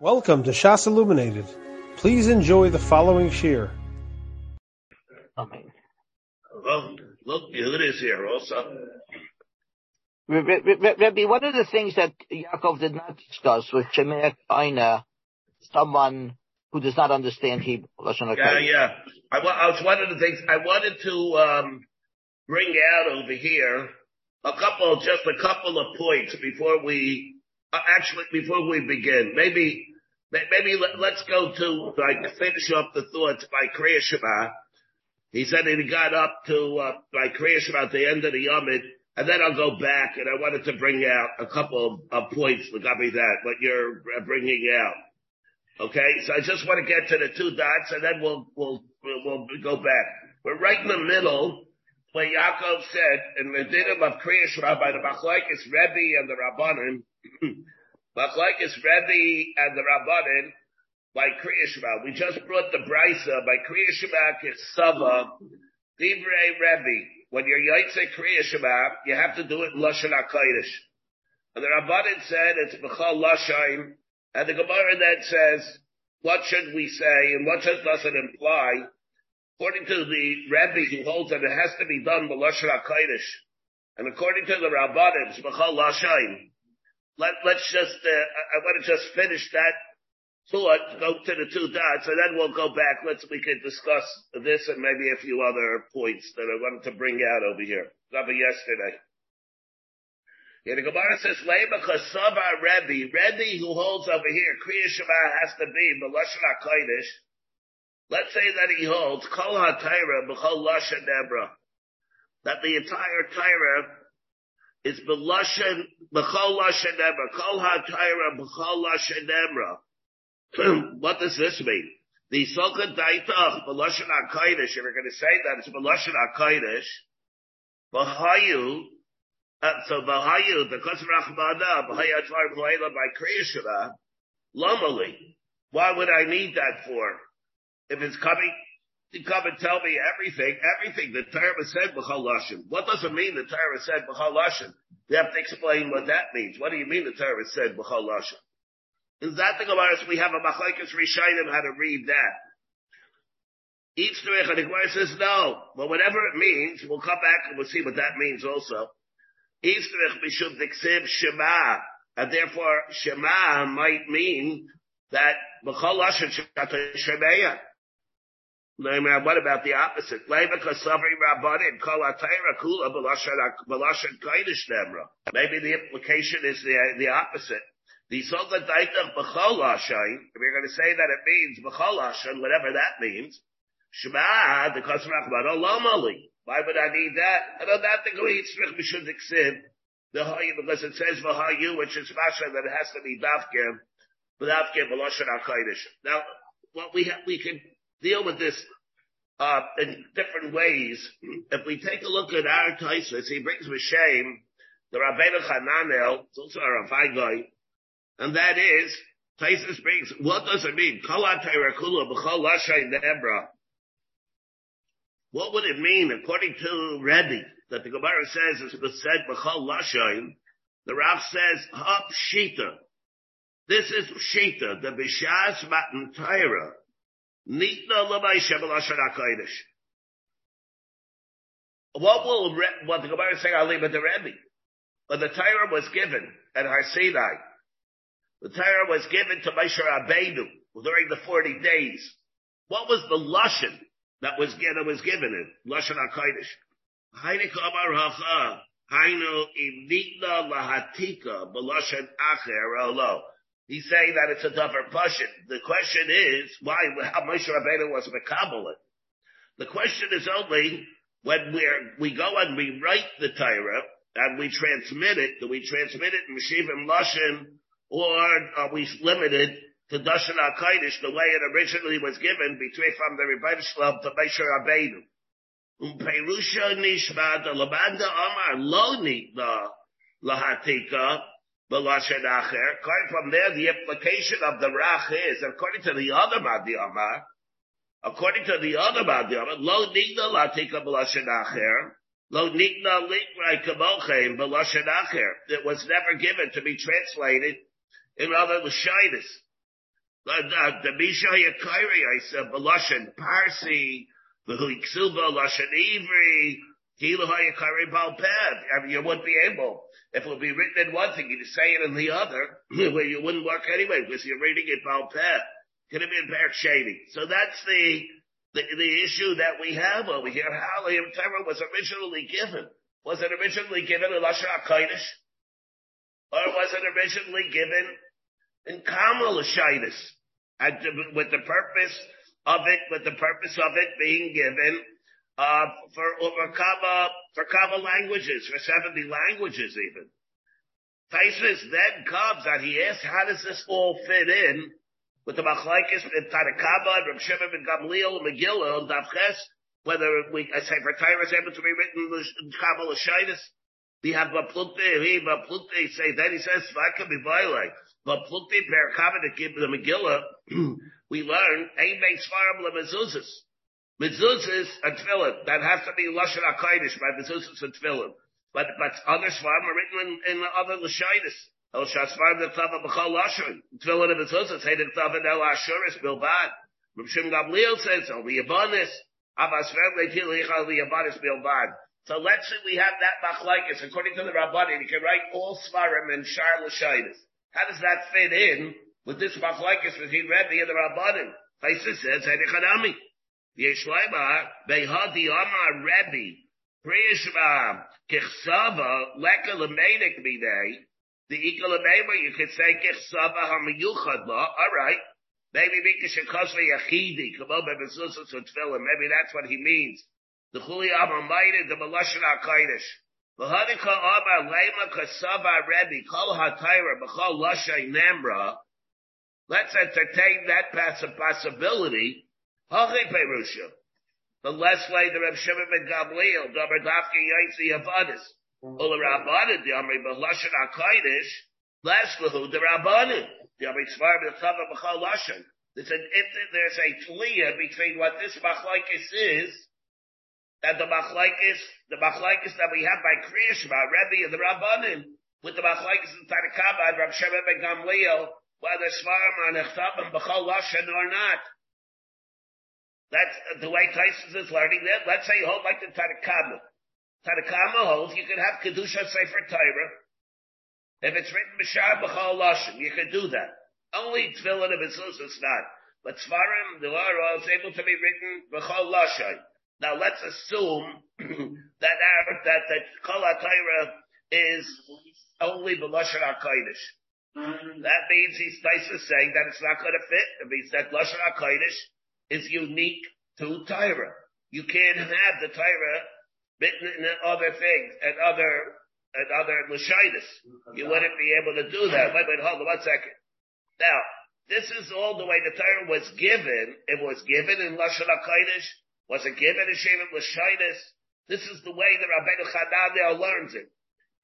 Welcome to Shas Illuminated. Please enjoy the following shir. Amen. Well, look, Yehuda is here also. Rabbi, one of the things that Yaakov did not discuss was Shemer Aina, someone who does not understand Hebrew. Yeah, yeah. I, I was one of the things I wanted to um, bring out over here a couple, just a couple of points before we uh, actually before we begin. Maybe maybe let, us go to like finish up the thoughts by Kriya Shema. He said that he got up to uh, by Kriya Shema at the end of the Yomid, and then I'll go back and I wanted to bring out a couple of, of points me that what you're uh, bringing out. Okay, so I just want to get to the two dots, and then we'll we'll we'll, go back. We're right in the middle where Yaakov said in the dinim of Kriya Shema by the Machlekes Rebbe and the Rabbanim. Machlekes Rebbe and the Rabbanin by Kriya We just brought the Brisa by Kriya Shema Kisava, Divrei Rebbe. When you're Yaitse Kriya you have to do it Lashon HaKodesh. And the Rabbanin said it's B'chal Lashon, and the Gemara then says, what should we say, and what does it imply? According to the Rebbe who holds that it has to be done with Lashon HaKodesh, and according to the Rabbanim, it's B'chal Lashon, let, us just, uh, I want to just finish that thought, go to the two dots, and then we'll go back. Let's, we can discuss this and maybe a few other points that I wanted to bring out over here. Cover yesterday. Yeah, the Gemara says, Lema Chasava Rebbe, Rebbe who holds over here, Kriya Shema has to be Melashon HaKodesh. Let's say that he holds Kol HaTaira B'chol Lashon Nebra. That the entire Torah it's b'lashen b'chol lashen emra. Kol ha'tayra b'chol lashen emra. What does this mean? The soka daitach b'lashen ha'kodesh. If you're going to say that it's b'lashen ha'kodesh, b'hayu. Uh, so b'hayu the kos rachmana b'hayu atvar b'layla by kriyashana. Lomali. Why would I need that for? If it's coming to come and tell me everything, everything. The Torah said. What does it mean the Torah said b'chal lashon? You have to explain what that means. What do you mean the Torah said b'chal lashon? Is that the Gemara? We have a machlekes rishayim how to read that. Each Torah, the Gemara says no. But whatever it means, we'll come back and we'll see what that means also. Each Torah mishum shema, and therefore shema might mean that b'chal lashon shemeya. What about the opposite? Maybe the implication is the, the opposite. The you're going to say that it means whatever that means, the. Why would I need that? I don't have to Mishud Ksiv, the because it says V'hayu, which is Masha, that it has to be Davkim. Now, what we have, we can deal with this uh, in different ways. If we take a look at our Taisus, he brings with shame the Rabbeinu Hananel, it's also a Rafai guy, and that is, Taisus brings, what does it mean? What would it mean according to Rebbe that the Gemara says was said b'chol lashain? The Rav says hop shita. This is shita, the bishas matan Torah. Nitna. What will, what the Gemara is saying, I'll leave it to Rebbe. When the Torah was given at Har Sinai, the Torah was given to Moshe Rabbeinu during the 40 days. What was the Lashon that was, that was given in? Lashon HaKodesh. Hainu Hainu Imnitna Lahatika, B'Lashon Acher. He's saying that it's a tougher passion. The question is why how Moshe Rabbeinu was Mekabel it. The question is only when we we go and we write the Torah and we transmit it. Do we transmit it in Meshivim Lashon or are we limited to Dashan HaKadosh the way it originally was given between from the Rebbeinu Shalom to Moshe Rabbeinu? Um Perusha nishma labanda amar lo lahatika B'lashen acher. From there, the implication of the rach is, according to the other Madiyama, according to the other Madiyama, lo nigna latika b'lashen acher, lo nigna likrai kamochem b'lashen acher. It was never given to be translated in other Lashinas. the Misha Yakairi, I said, Balashan Parsi, the Huiksuba, Lashan Ivri, You wouldn't be able, if it would be written in one thing, you'd say it in the other, where you wouldn't work anyway, because you're reading it Balped. Could have been Perik Shady. So that's the, the, the issue that we have over here. How the Torah was originally given. Was it originally given in Lashon HaKodesh? Or was it originally given in Kamal Shaitis? With the purpose of it, with the purpose of it being given, Uh, for, for Kaba, for Kaba languages, for 70 languages even. Taisus then comes and he asks, how does this all fit in with the Machlaikis and Tanakaba and Reb Shimon and Gamliel and Megillah and Davches? Whether we, I say, for Tyra is able to be written in Kabbalah Shaitis, we have Baplukte, he Baplukte say, then he says, Svaka Bivailai, Baplukte per Kabbalah the Megillah, we learn, Ein Bein Svarim Mezuzas and Tefillin, that has to be Lashon HaKodesh by Mezuzas and Tefillin. But, but other Svarim are written in, in other Lashaitis. El Shasvarim the Tava B'chal Lashon. Tefillin and Mezuzas, Hey the Tava El Ashuris Bilbad. Rav Shim Gamliel says, El Yabanis, Abbas Ver Leitil Yichal Yabanis Bilbad. So let's say we have that machlaikas according to the Rabbanim. You can write all svarim and shar l'shaydas. How does that fit in with this machlaikas between Rebbe and the Rabbanim? Taisa says Hedichanami. Yeshleiba behadi amar Rebbe priyishma kichsava leka lemeinik midei. The ikal you could say kichsava hamiyuchad la. All right. Maybe because yachidi. Come on, maybe that's what he means. The Chuli Amamayre, the Malashon HaKadosh. V'hadika Amar Lema Kasava Rebbe, Kol HaTaira, B'chol Lashay Namra. Let's entertain that possibility. The less way the Reb Shimon ben Gamliel, Domer Dafki Yaitzi Yavadis. Ula Rabbanim, the Amri B'lashon HaKadosh, less Lahu, the Rabbanim. The Amri Tzvar B'chava B'chol Lashay. There's a tliya between what this machlaikis is that the machlaikis, the machlaikis that we have by Kriya Shema, Rebbe and the Rabbanim, with the machlaikis in Tanakaba and Rab Shema ben Gamliel, whether Svarim are Nechtabim B'chol Lashon or not. That's uh, the way Tyson is learning that. Let's say you hold like the Tanakama. Tanakama holds you can have Kedusha Sefer Torah. If it's written B'shar B'chol Lashon, you can do that. Only Tefillin of it's not. But Svarim, the Laura, is able to be written B'chol Lashon. Now let's assume that our, that that Kol HaTorah is only B'Lashon HaKodesh. That means he's Taisa saying that it's not going to fit. It means that Lashon HaKodesh is unique to Torah. You can't have the Torah written in other things and other and other Lashitis. You wouldn't be able to do that. Wait, wait, hold on one second. Now, this is all the way the Torah was given. It was given in Lashon HaKodesh was it given a Shavim Lashitis? This is the way the Rabbeinu Chananel learns it.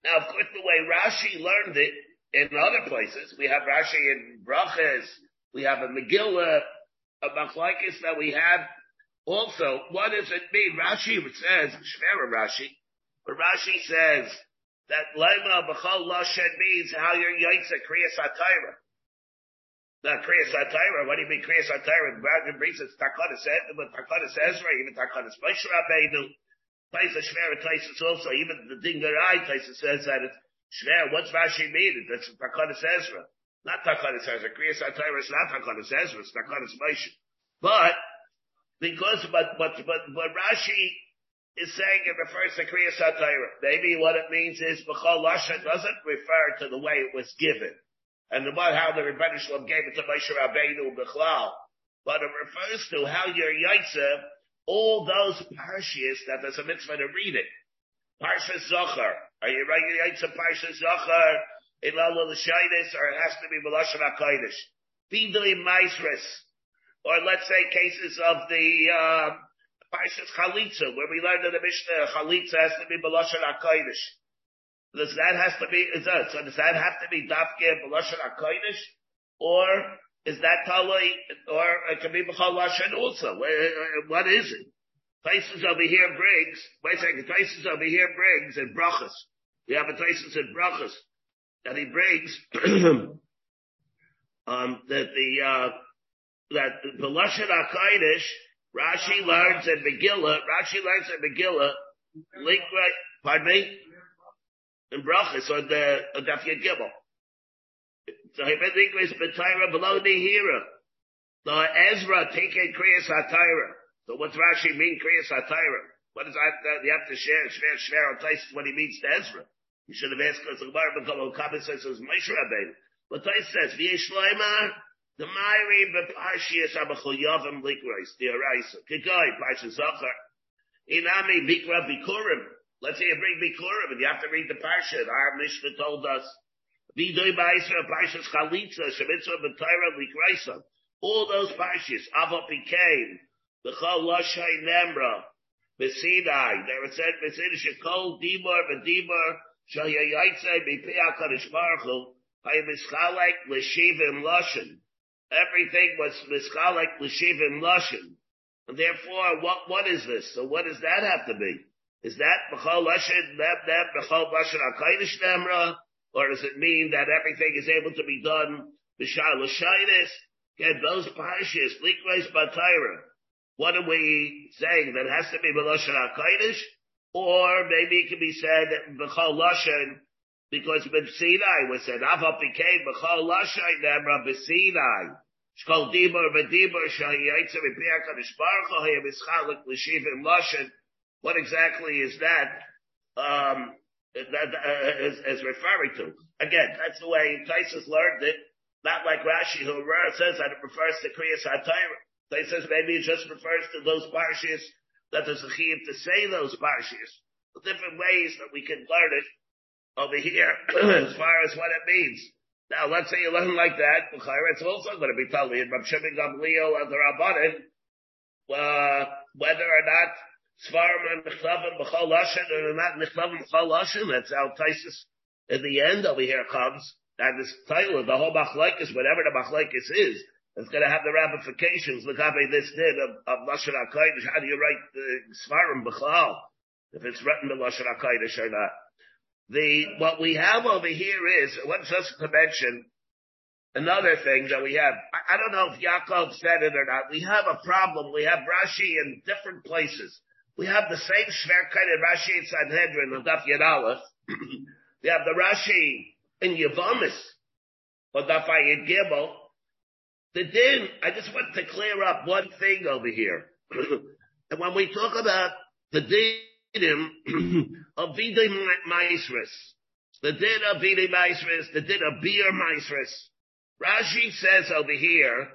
Now, of course, the way Rashi learned it in other places, we have Rashi in Brachas, we have a Megillah, a Machlaikis that we have also. What does it mean? Rashi says, Shmera Rashi, but Rashi says that Lema B'chol Lashen means how you're Kriyas HaTaira. The Kriyas HaTorah, what do you mean Kriyas HaTorah? Brad brings us Takanas but Takanas Ezra, even Takanas Moshe Rabbeinu, Taisa Shver, Taisa also, even the Dingarai Taisa says that it's Shver, what's Rashi mean? It's Takanas Ezra. Not Takanas Ezra. Kriyas HaTorah is not Takanas Ezra, it's Takanas Moshe. But, because, but, but, but, but Rashi is saying it refers to Kriyas HaTorah. Maybe what it means is B'chol Lasha doesn't refer to the way it was given and about how the Rebbeinu Shalom gave it to Moshe Rabbeinu Bechlal. But it refers to how your Yaitse, all those parshas that there's a mitzvah to read it. Parsha Zohar. Are you writing Yaitse Parsha Zohar? Ilal L'Shaitis, or it has to be Melashon HaKodesh. Bidui Maisris. Or let's say cases of the, uh, Chalitza, where we learned in the Mishnah, Chalitza has to be Melashon HaKodesh. Does that has to be, is that, so does that have to be Dafke B'Lashon HaKodesh? Or is that Talai, or it can be B'chal Lashon also? What is it? Places over here brings, wait a second, places over here brings in Brachas. We have a places in Brachas that he brings, um, that the, uh, that the Lashon HaKadosh, Rashi learns in Megillah, Rashi learns in Megillah, link right, pardon me? In Brachas, or the, or Daf Gimel. So he been English B'Tayra below the Hira. The Ezra taking Kriyas HaTayra. So what's Rashi mean Kriyas HaTayra? What is that? You have to share, share, share on what he means to Ezra. You should have asked us the Gemara B'Kol Kabbalah says it was Moshe Rabbeinu. But Tais says, V'yesh Loimar, the Myri B'Parshias Abachol Likreis, the Araisa. Kikoi, Parshas Zachar. Inami Bikra Bikurim. Let's say you bring Bikurim and you have to read the Parsha. Our Mishnah told us, Vidoy Ba'isra Parshas Chalitza, Shemitzvah B'Taira Likreisa. All those Parshas, Avot Bikain, B'chol Lashai Nemra, B'Sinai. They were said, B'Sinai Shekol Dibor B'Dibor, Everything was mischalek l'shivim lashon. And therefore, what, what is this? So what does that have to be? Is that b'chol lashon, neb neb, b'chol lashon ha'kaidish nemra? Or does it mean that everything is able to be done b'shar l'shainis? Get those parshas, likreis batayra. What are we saying? That has to be b'lashon ha'kaidish? Or maybe it can be said b'chol lashon, because b'sinai was said, Ava became b'chol lashon nemra b'sinai. Shkol Dibur v'Dibur Shahiyaitza v'Piyah Kadosh Baruch Hu Hayamischalik L'Shivim Lashon. What exactly is that? Um, that uh, is, is referring to. Again, that's the way Taisus learned it. Not like Rashi, who says that it refers to Kriyas HaTayra. They maybe it just refers to those parshas that there's a chiyuv to say those parshas. The different ways that we can learn it over here as far as what it means. Now, let's say you learn like that, it's also going to be telling you, Rav Shimon Gamliel and the Rabbanin, uh, whether or not Svarim and Mechavim B'chol Lashon or not Mechavim B'chol Lashon, that's how Taisus in the end over here comes, and this title of the whole Machlaikis, whatever the Machlaikis is, it's going to have the ramifications. Look how this did of, of Lashon HaKadosh. How do you write the Svarim B'chol? If it's written in Lashon HaKadosh or not. The, what we have over here is, want just to mention another thing that we have. I, I don't know if Yaakov said it or not. We have a problem. We have Rashi in different places. We have the same Shverkeit in Rashi in Sanhedrin of Daf Aleph. we have the Rashi in Yavamis of Daf Yad Gimel. The din, I just want to clear up one thing over here. and when we talk about the din, of Videi Maisris. The din of Videi Maisris, the din of Beer Maisris. Rashi says over here,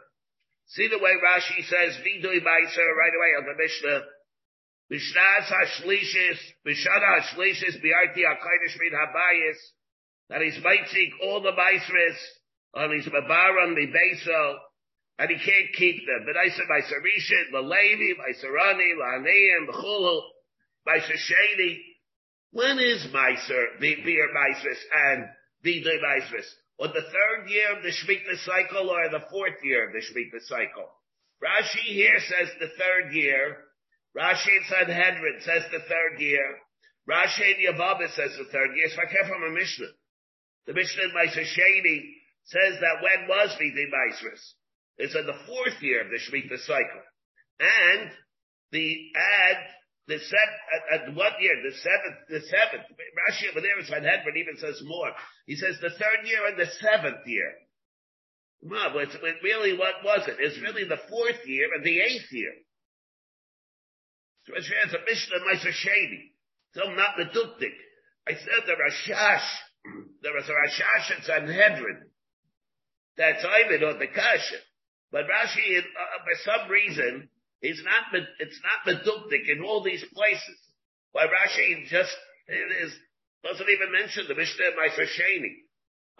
see the way Rashi says Videi Maiser right away on the Mishnah. Bishnas Hashlishis, Bishana Hashlishis, Biarti HaKadosh Min Habayis, that he's mighty all the Maisris, and he's Mabaran, Mibeso, and he can't keep them. But I said, Maiser Rishit, Lalevi, Maiser Rani, Laneim, Bechulu, Meiser Sheni. When is Meiser, the beer Meisers and Vidui Meisers? On the third year of the Shemitah cycle or the fourth year of the Shemitah cycle? Rashi here says the third year. Rashi in Sanhedrin says the third year. Rashi in Yavama says the third year. So I came from a Mishnah. The Mishnah in Meiser says that when was Vidui Meisers? It's in the fourth year of the Shemitah cycle. And the ad the seventh, at, at what year? The seventh, the seventh. Rashi over there is Sanhedrin even says more. He says the third year and the seventh year. Well, but really, what was it? It's really the fourth year and the eighth year. So it's a Mishnah Meiser Shady. So not the Duktik. I said the Rashash. There was a Rashash in Sanhedrin. That's Ivan or the Kasha. But Rashi, uh, for some reason, it's not, it's not meduktik in all these places. Why Rashi just, it is, doesn't even mention the Mishnah Sheni.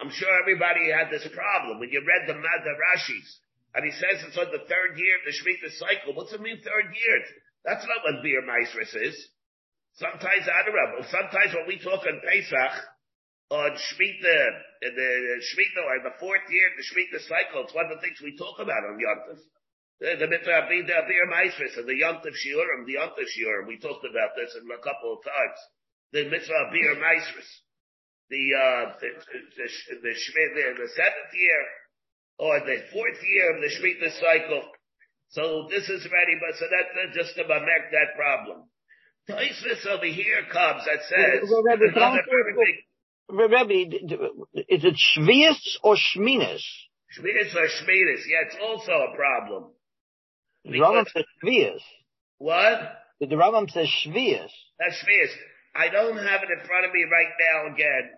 I'm sure everybody had this problem when you read the Mad Rashis. And he says it's on the third year of the Shemitah cycle. What's it mean third year? That's not what Beer Meisris is. Sometimes Adarab, sometimes when we talk on Pesach, on Shemitah, in the Shemitah, or the fourth year of the Shemitah cycle, it's one of the things we talk about on Yom the, the mitzvah the beer meisris and the yontif shiurim, the yontif shiurim. We talked about this in a couple of times. The mitzvah beer meisris. The, uh, the, the, the, the, the seventh year or the fourth year of the Shemitah cycle. So this is ready, but so that's just to make that problem. Toisvis over here comes that says, Well, Rebbe, can I ask Rebbe, is it Shvius or Shminis? Shminis or Shminis, yeah, it's also a problem. The Rambam says Shvius. What? The Rambam says Shvius. That's Shminis. I don't have it in front of me right now again,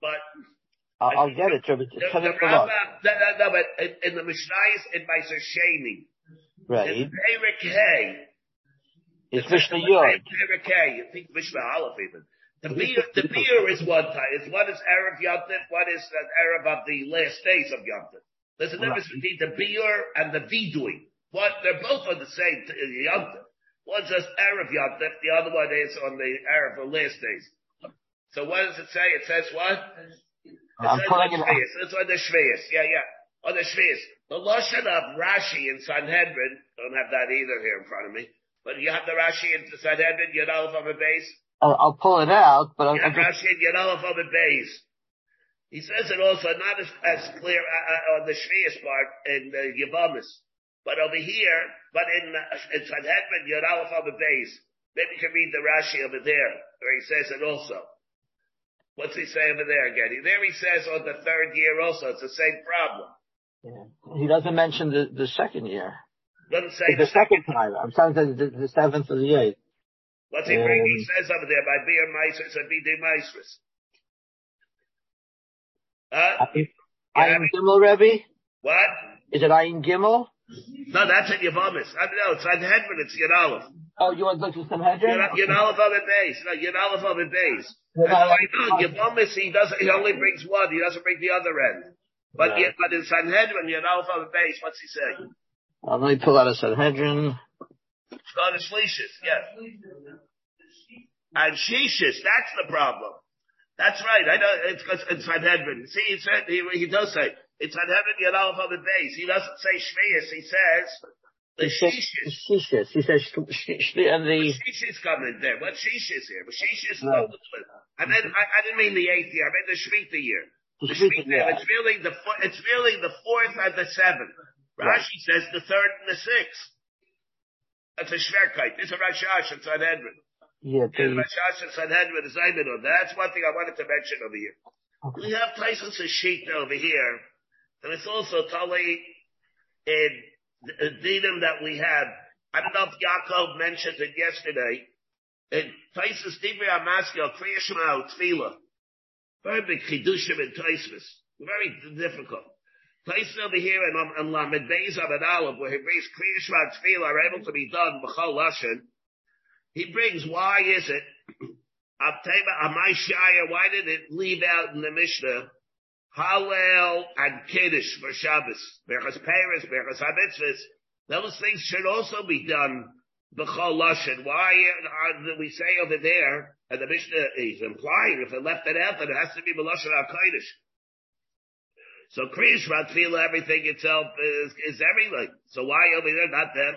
but I'll, I'll get it, the, the the. Rambam, no, no, no, but in, in the Mishnayos, in Meiser Sheni, Right. in Perik Hay, It's Mishnah Yod. Perik Hay, you think Mishnah Aleph even. The beer, the beer is one type. It's one is Erev Yontif, one is an Erev of the last days of Yontif. There's a difference between the beer and the vidui. What, they're both on the same t- uh, Yontif. One's just Erev Yontif, the other one is on the Erev of last days. So what does it say? It says what? It I'm says on it up. Shvius. It's on the Shvius. Yeah, yeah. On the Shvius. The Lashon of Rashi in Sanhedrin, don't have that either here in front of me, but you have the Rashi in Sanhedrin, you know, from a base. I'll, I'll pull it out, but Yeah, I'm just, Rashi in Yadalef of a base. He says it also not as, as clear uh, uh, on the Shvius part in the Yavamis, but over here, but in, uh, in Sanhedrin, Yadalef of a base. Maybe you can read the Rashi over there, where he says it also. What's he say over there again? There he says on the third year also, it's the same problem. he doesn't mention the, the second year. Doesn't say The second time. I'm saying the, the, the seventh or the eighth. What's he bring? He Um, says over there by beer meisers and bide meisers. Huh? Ayin Gimel, Rebbe? What? Is it Ayin Gimel? No, that's in Yavamis. I don't know. It's on Hedman. It's Yadalef. Oh, you want to look at Sanhedrin? Of a base. No, Yadalef of a base. Yeah, know, no, I know. Yavamis, he doesn't, he only brings one. He doesn't bring the other end. But, yeah, but in Sanhedrin, Yadalef of a base, what's he saying? Uh, let me pull out a Sanhedrin. It's called a Shlishis, yes. And Shishis, that's the problem. That's right. I know it's because it's Sanhedrin. See, he said he, he does say it's Sanhedrin Yadalef of the base. He doesn't say Shvius. He says the He Shishis. Shishis. He says sh- and the Shishis come in there. What Shishis here? But Shishis Right. And then I, I didn't mean the eighth year. I meant the Shemitah year. the The Shemitah year. It's really the it's really the fourth and the seventh. Right. Rashi says the third and the sixth. That's a Shverkite. This is a Rashash and Sanhedrin. Yeah, the, Rashash and Sanhedrin is That's one thing I wanted to mention over here. okay. We have Tyson's sheet over here, and it's also Tully in the Dinim that we have. I don't know if Yaakov mentioned it yesterday. In Tyson's Dibri Amaskil, Kriya Shema Tfila. Very big Chidushim in Tyson's. Very difficult. Tyson over here in, in Lamed Beis Abed Aleph, where he brings Kriya Shema are able to be done, B'chol Lashon. He brings, why is it? Why did it leave out in the Mishnah? Hallel and Kiddush for Shabbos. Berchas Paris, Berchas HaMitzvahs. Those things should also be done B'chol Lashon. Why uh, do we say over there, and the Mishnah is implying if it left it out, then it has to be B'lashon HaKodesh. So Kriyish Matfila, everything itself is, is everything. So why over there, not them?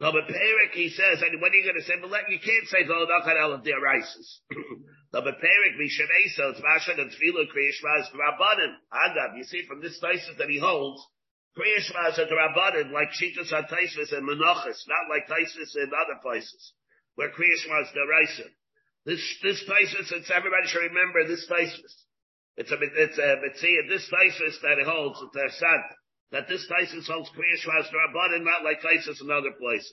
No, but Perik, he says, and what are you going to say? But let, you can't say, oh, not going to their rices. No, but Perik, Mishameso, it's Mashan and Tfila, Kriyishma is Rabbanim. Agav, you see from this thesis that he holds, Kriyishma is a Rabbanim, like Shitas HaTaisis and Menachas, not like Taisis in other places, where Kriyishma is the Raisa. This, this thesis, it's, everybody should remember this thesis. It's a, it's a, a, this thesis that it holds, that this thesis holds Kriyishma is the Rabbanim, not like Taisis in other places.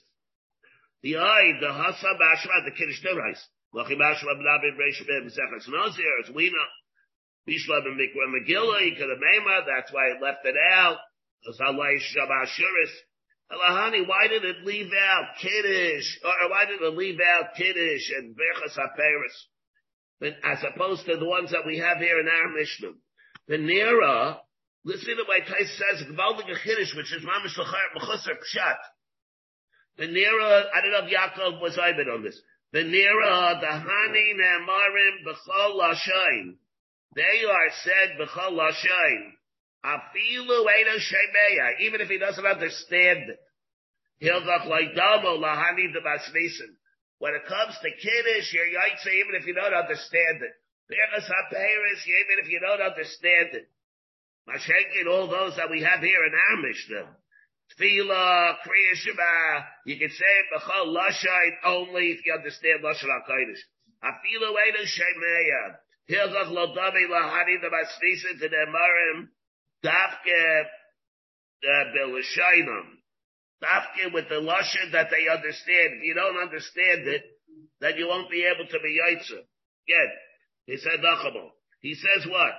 The eye, the Hasa Bashma, the Kiddush Derais. Lachi Bashma B'nabim Reish B'im Sechas Nazir, as we know. Bishla B'mikra Megillah, he could have Mema, that's why it left it out. Allah Shabashuris. Elahani, why did it leave out Kiddush? Or why did it leave out Kiddush and Berchas HaPeres? As opposed to the ones that we have here in our Mishnah. The Nira, listen to way Tais says, which is Mamish L'chusar Pshat. The Nira, I don't know if Yaakov was Ibid on this. The Nira, the Hani Namarim B'chol Lashain. They are said B'chol Lashain. Afilu Eino Shemeya, even if he doesn't understand it. He'll go like Damo Lahani the Basnisin. When it comes to Kiddush, you're Yaitse even if you don't understand it. Berachas HaPeres, even if you don't understand it. Mashenkin, all those that we have here in our Mishnah. Tefillah, Kriya Shema, you can say B'chol Lashain only if you understand Lashon HaKodesh. Afilu Einu Shemeya. Hilchach Lo Dami Lahani the Masnisin to the Marim. Dafke uh, Belashainam. Dafke with the Lashon that they understand. If you don't understand it, then you won't be able to be Yaitzer. Again, he said Nachabal. He says what?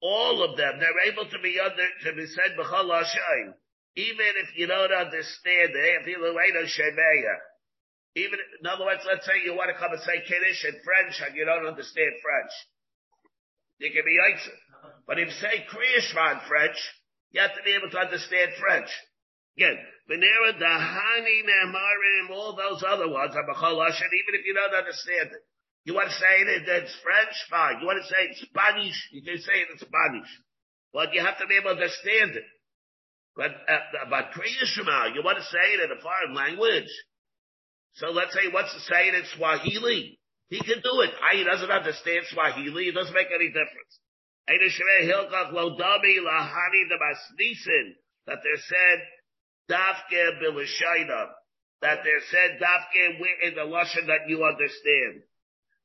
All of them, they're able to be under, to be said b'chol ha'shayim. Even if you don't understand it, even, in other words, let's say you want to come and say Kiddush in French and you don't understand French. You can be Yitzhak. But if you say Kriyashma in French, you have to be able to understand French. Again, Venera, Dahani, Nehmarim, all those other ones are B'chol even if you don't understand it. You want to say it in French? Fine. You want to say it in Spanish? You can say it in Spanish. But you have to be able to understand it. But, uh, but Kriya you want to say it in a foreign language. So let's say he wants to say it in Swahili. He can do it. I, he doesn't understand Swahili. It doesn't make any difference. That they're said, Dafke Bilashayna. That they're said, Dafke in the Lashon that you understand.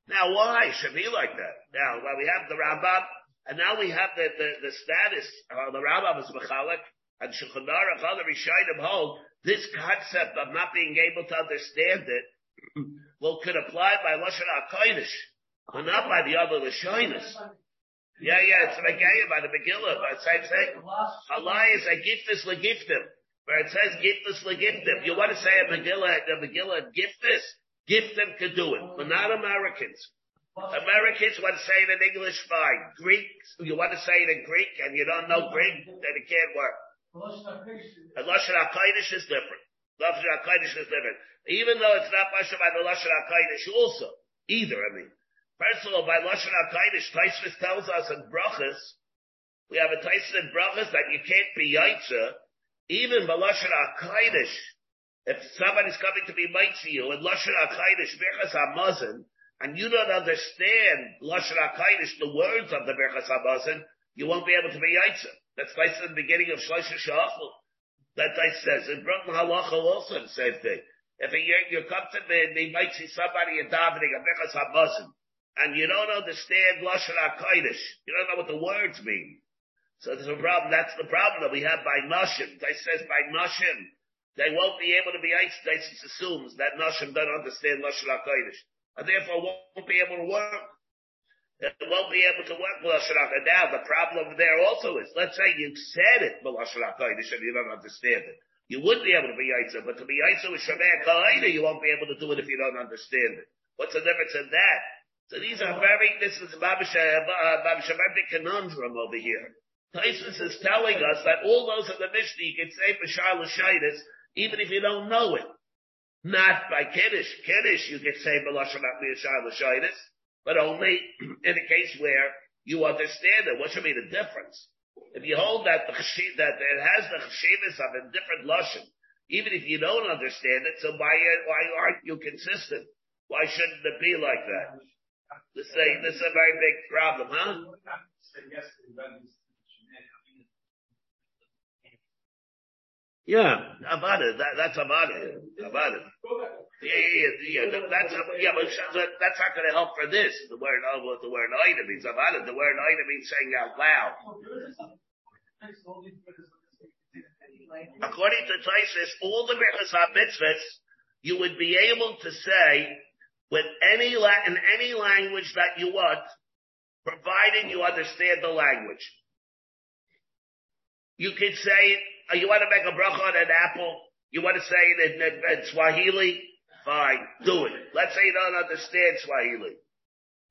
Now, why should be like that? Now, well, we have the Rambam, and now we have the, the, the status, uh, the Rambam is Mechalik, and Shulchan Aruch, other Rishayim hold, this concept of not being able to understand it, well, could apply by Lashon HaKodesh, but not by the other Lashonis. Yeah, yeah, it's Megayah by the Megillah, but it's same thing. Allah is a giftus legiftim, where it says giftus legiftim. You want to say a Megillah, a Megillah giftus? Gift them to do it, but not Americans. Americans want to say it in English, fine. Greeks, you want to say it in Greek and you don't know Greek, then it can't work. And Lashon HaKodesh is different. Lashon HaKodesh is different. Even though it's not by the Lashon HaKodesh also, either, I mean. First of all, by Lashon HaKodesh, Taisvis tells us in Brachas, we have a Taisvis in Brachas that you can't be Yaitza, even by Lashon HaKodesh, if somebody's coming to be mighty you and Lashon HaKadosh, Birchas HaMazon, and you don't understand Lashon HaKadosh, the words of the Birchas HaMazon, you won't be able to be Yitzhak. That's like in the beginning of Shlosh Shachel. That I says, in Biur Halacha also the same thing. If you, you come to me, and they might see somebody in davening, a Birchas HaMazon, and you don't understand Lashon HaKadosh, you don't know what the words mean. So there's a problem. That's the problem that we have by Nashim. They says by Nashim, they won't be able to be Eitzdeitz assumes that Nashim don't understand Lashon HaKodesh. And therefore won't be able to work. It won't be able to work Lashon HaKodesh. Now the problem there also is, let's say you said it Lashon HaKodesh and you don't understand it. You would be able to be Eitzah, but to be Eitzah with Shemei Ka'ina, you won't be able to do it if you don't understand it. What's the difference in that? So these are very, this is Babish, uh, conundrum over here. Tysus is telling us that all those in the Mishnah you can say for Charlotte even if you don't know it. Not by Kiddush. Kiddush you can say Belashon L'Shaylis, but only in a case where you understand it. What should be the difference? If you hold that the that it has the cheshivas of a different lashon, even if you don't understand it, so why why aren't you consistent? Why shouldn't it be like that? This is a, this is a very big problem, huh? Yeah, about it. That, that's about it. About it. Yeah, yeah, yeah. yeah. That's yeah, but that's not going to help for this. The word uh, what the word item means about it. The word item means saying out loud. According to Taisus, all the mitzvahs you would be able to say with any la- in any language that you want, providing you understand the language. You could say uh, you want to make a bracha on an apple? You want to say it in, in, in Swahili? Fine, do it. Let's say you don't understand Swahili.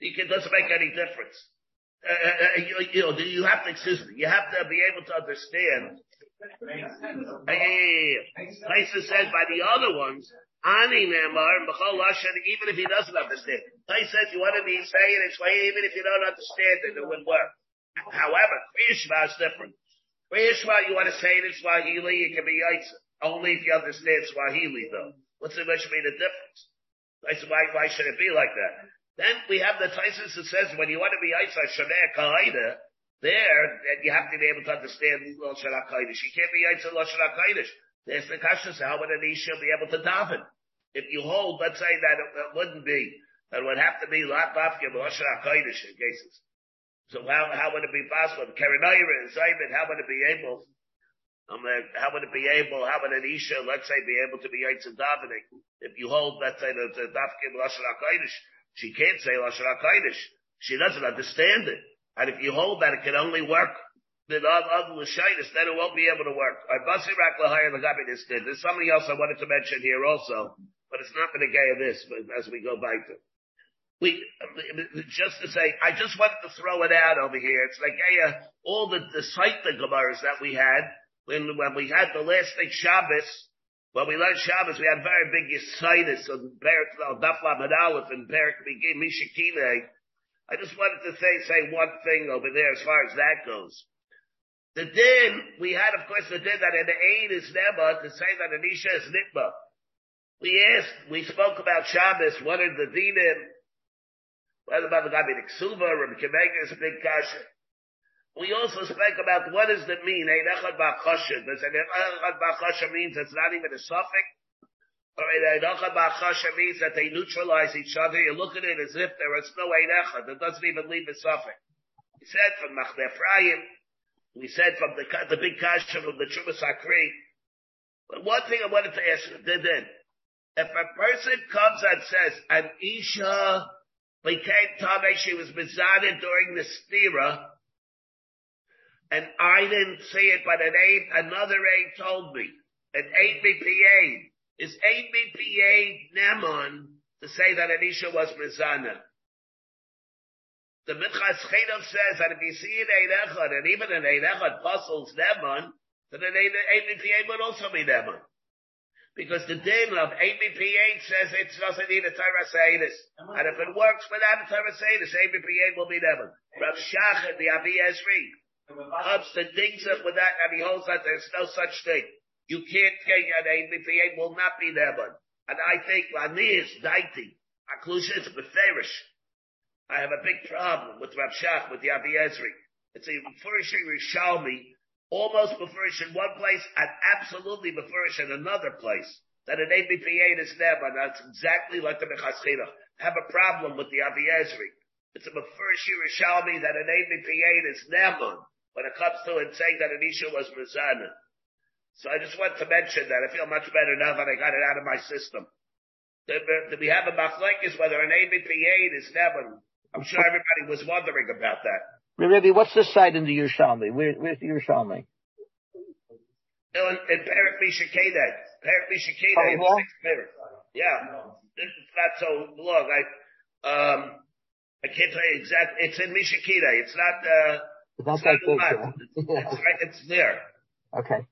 It doesn't make any difference. Uh, uh, uh, you, you, know, you have to, excuse me, you have to be able to understand. Yeah, yeah, yeah. says by the other ones, Ani even if he doesn't understand. He says you want to be saying it Swahili, even if you don't understand it, it would work. However, Krishma is different. Yishma, you want to say it in Swahili, it can be Yaitza. Only if you understand Swahili though. What's the much mean the difference? I said, why, why should it be like that? Then we have the Taisus that says when you want to be Isa Shameh Kaida, there, then you have to be able to understand Lashon HaKodesh. You can't be Isa Lashon HaKodesh. There's the Kasha, how would an Isha be able to daven? If you hold, let's say that it, it wouldn't be, that would have to be Lat Bafkim Lashon HaKodesh in cases. So how, how would it be possible? Karanayra and Zayman, how would it be able um, how would it be able, how would an Isha, let's say, be able to be Yitzhak davening? If you hold, let's say, the, the Dafkim Lashon HaKodesh, she can't say Lashon HaKodesh. She doesn't understand it. And if you hold that it can only work with other Lashitis, then it won't be able to work. There's something else I wanted to mention here also, but it's not the gay of this, But as we go by to. We, just to say, I just wanted to throw it out over here. It's like, yeah, all the, the the Gemaras that we had, when, when we had the last thing Shabbos, when we learned Shabbos, we had very big Yisaitis on Perik, Dafla Medalef and Perik Mishakine. I just wanted to say, say one thing over there as far as that goes. The din, we had of course the din that an aid is never to say that an isha is nitma. We asked, we spoke about Shabbos, what are the dinim? Whether about the guy being Ksuva, Rabbi Kemega is a big kasha. We also spoke about what does it mean, ein echad ba'chasha. Does an echad ba'chasha means it's not even a suffix? Or ein echad ba'chasha means that they neutralize each other. You look at it as if there is no ein echad. It doesn't even leave a suffix. He said from Ephraim, we said from the, the big kasha from the Trumas Akri. But one thing I wanted to ask, did then, if a person comes and says, an Isha became Tameh, she was mizaded during the stira, and I didn't see it, but an aid, another aid told me. An 8 BPA. Is 8 BPA Nemon to say that Anisha was Mizana? The Minchas Chedov says that if you see an Eid Echad, and even an Eid Echad puzzles Nemon, then an 8 BPA would also be Nemon. Because the din of 8 BPA says it doesn't need a Torah Seidis. And if it works without a Torah Seidis, 8 BPA will be Nemon. Rav Shach the Avi Ezri, comes to digs it with that and he holds that there's no such thing. You can't take an ABPA will not be but and I think Lanias Daiti, Aklusha is Beferish. I have a big problem with Rav Shach, with the Avi Ezri. It's a Mefurish Rishalmi, almost Mefurish in one place and absolutely Mefurish in another place. That an ABPA is but that's exactly like the Mechaschina. Have a problem with the Avi Ezri. It's a Mefurish Rishalmi that an ABPA is Neman when it comes to it saying that an Anisha was Mizana. So I just want to mention that. I feel much better now that I got it out of my system. Do we have a machlekes whether an ABP8 is never? I'm sure everybody was wondering about that. Rebbe, what's the site in the Yerushalmi? Where, where's the Yerushalmi? In, in Perik Mishakeda. Perik Mishakeda. Oh, yeah. It's not so long. I, um, I can't tell you exactly. It's in Mishakeda. It's not, uh, that's like this. It's, right, it's there. Okay.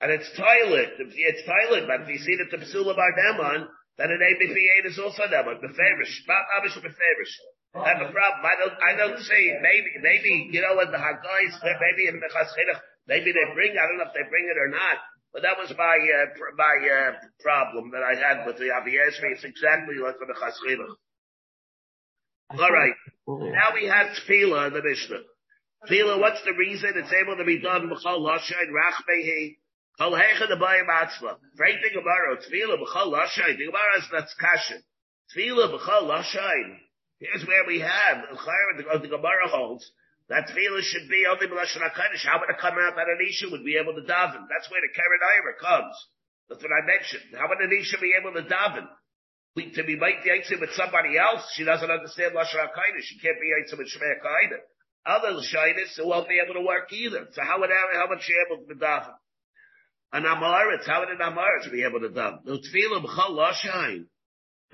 And it's toilet. It's toilet, but if you see that the Psula Bar Demon, then an ABP8 is also Demon. Obviously the favorish. I have a problem. I don't, I don't see, maybe, maybe, you know, in the Haggais, maybe in the Chaschidach, maybe they bring, I don't know if they bring it or not, but that was my, uh, my, uh, problem that I had with the Avi It's exactly like the Chaschidach. Alright. Now we have Tefillah in the Mishnah. Tefillah, what's the reason it's able to be done? B'chol lashayin rachbehi. Kol hecha the bayim atzma. Thing about it. Tefillah b'chol lashayin. The Gemara is that's kashin. Tefillah b'chol lashayin. Here's where we have the, the Gemara holds that tefillah should be only b'lashon hakadosh. How would it come out that an isha would be able to daven? That's where the keren ira comes. That's what I mentioned. How would an isha be able to daven? We, to be make the with somebody else, she doesn't understand lashon hakadosh. She can't be yitzim with shmei hakadosh. Other shyness, won't be able to work either. So how would how would she able to daven? An amaretz, how would an amaretz be able to daven? No tefillah b'chal lashain.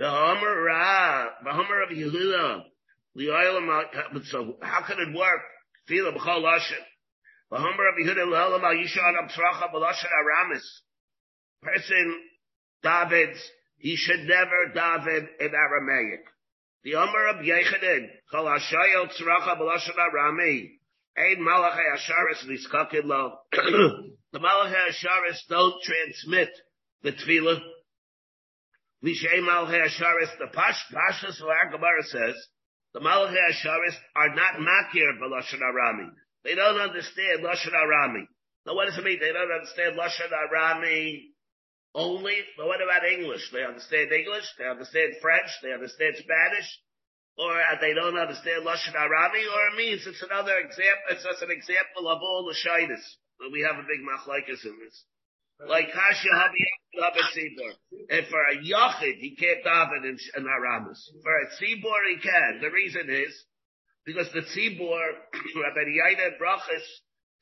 The Homer Ra, the Homer of Yehuda, the so how can it work? Tefillah b'chal lashain. The Homer of Yehuda l'olam al yishon abtracha b'lashain aramis. Person Davids, he should never daven in Aramaic. The Omer of Yechidin, Kol Hashayel Tzracha B'Lashon Rami, Ein Malachai Asharis Niskakin Lo. The Malachai Asharis don't transmit the Tefillah. Vishay Malchei Asharis, the Pash, Pashas Gemara says, the Malchei Asharis are not makir b'Lashon Arami. They don't understand Lashon Arami. Now what does it mean? They don't understand Lashon Arami only? But what about English? They understand English, they understand French, they understand Spanish, or uh, they don't understand Lashon Arami, or it means it's another example, it's just an example of all the shyness. We have a big machlaikas in this. Like Kasha Habi Tzibor. And for a Yachid, he can't daven in, in Aramis. For a Tzibor, he can. The reason is, because the Tzibor, Rabbi Yaina Brachas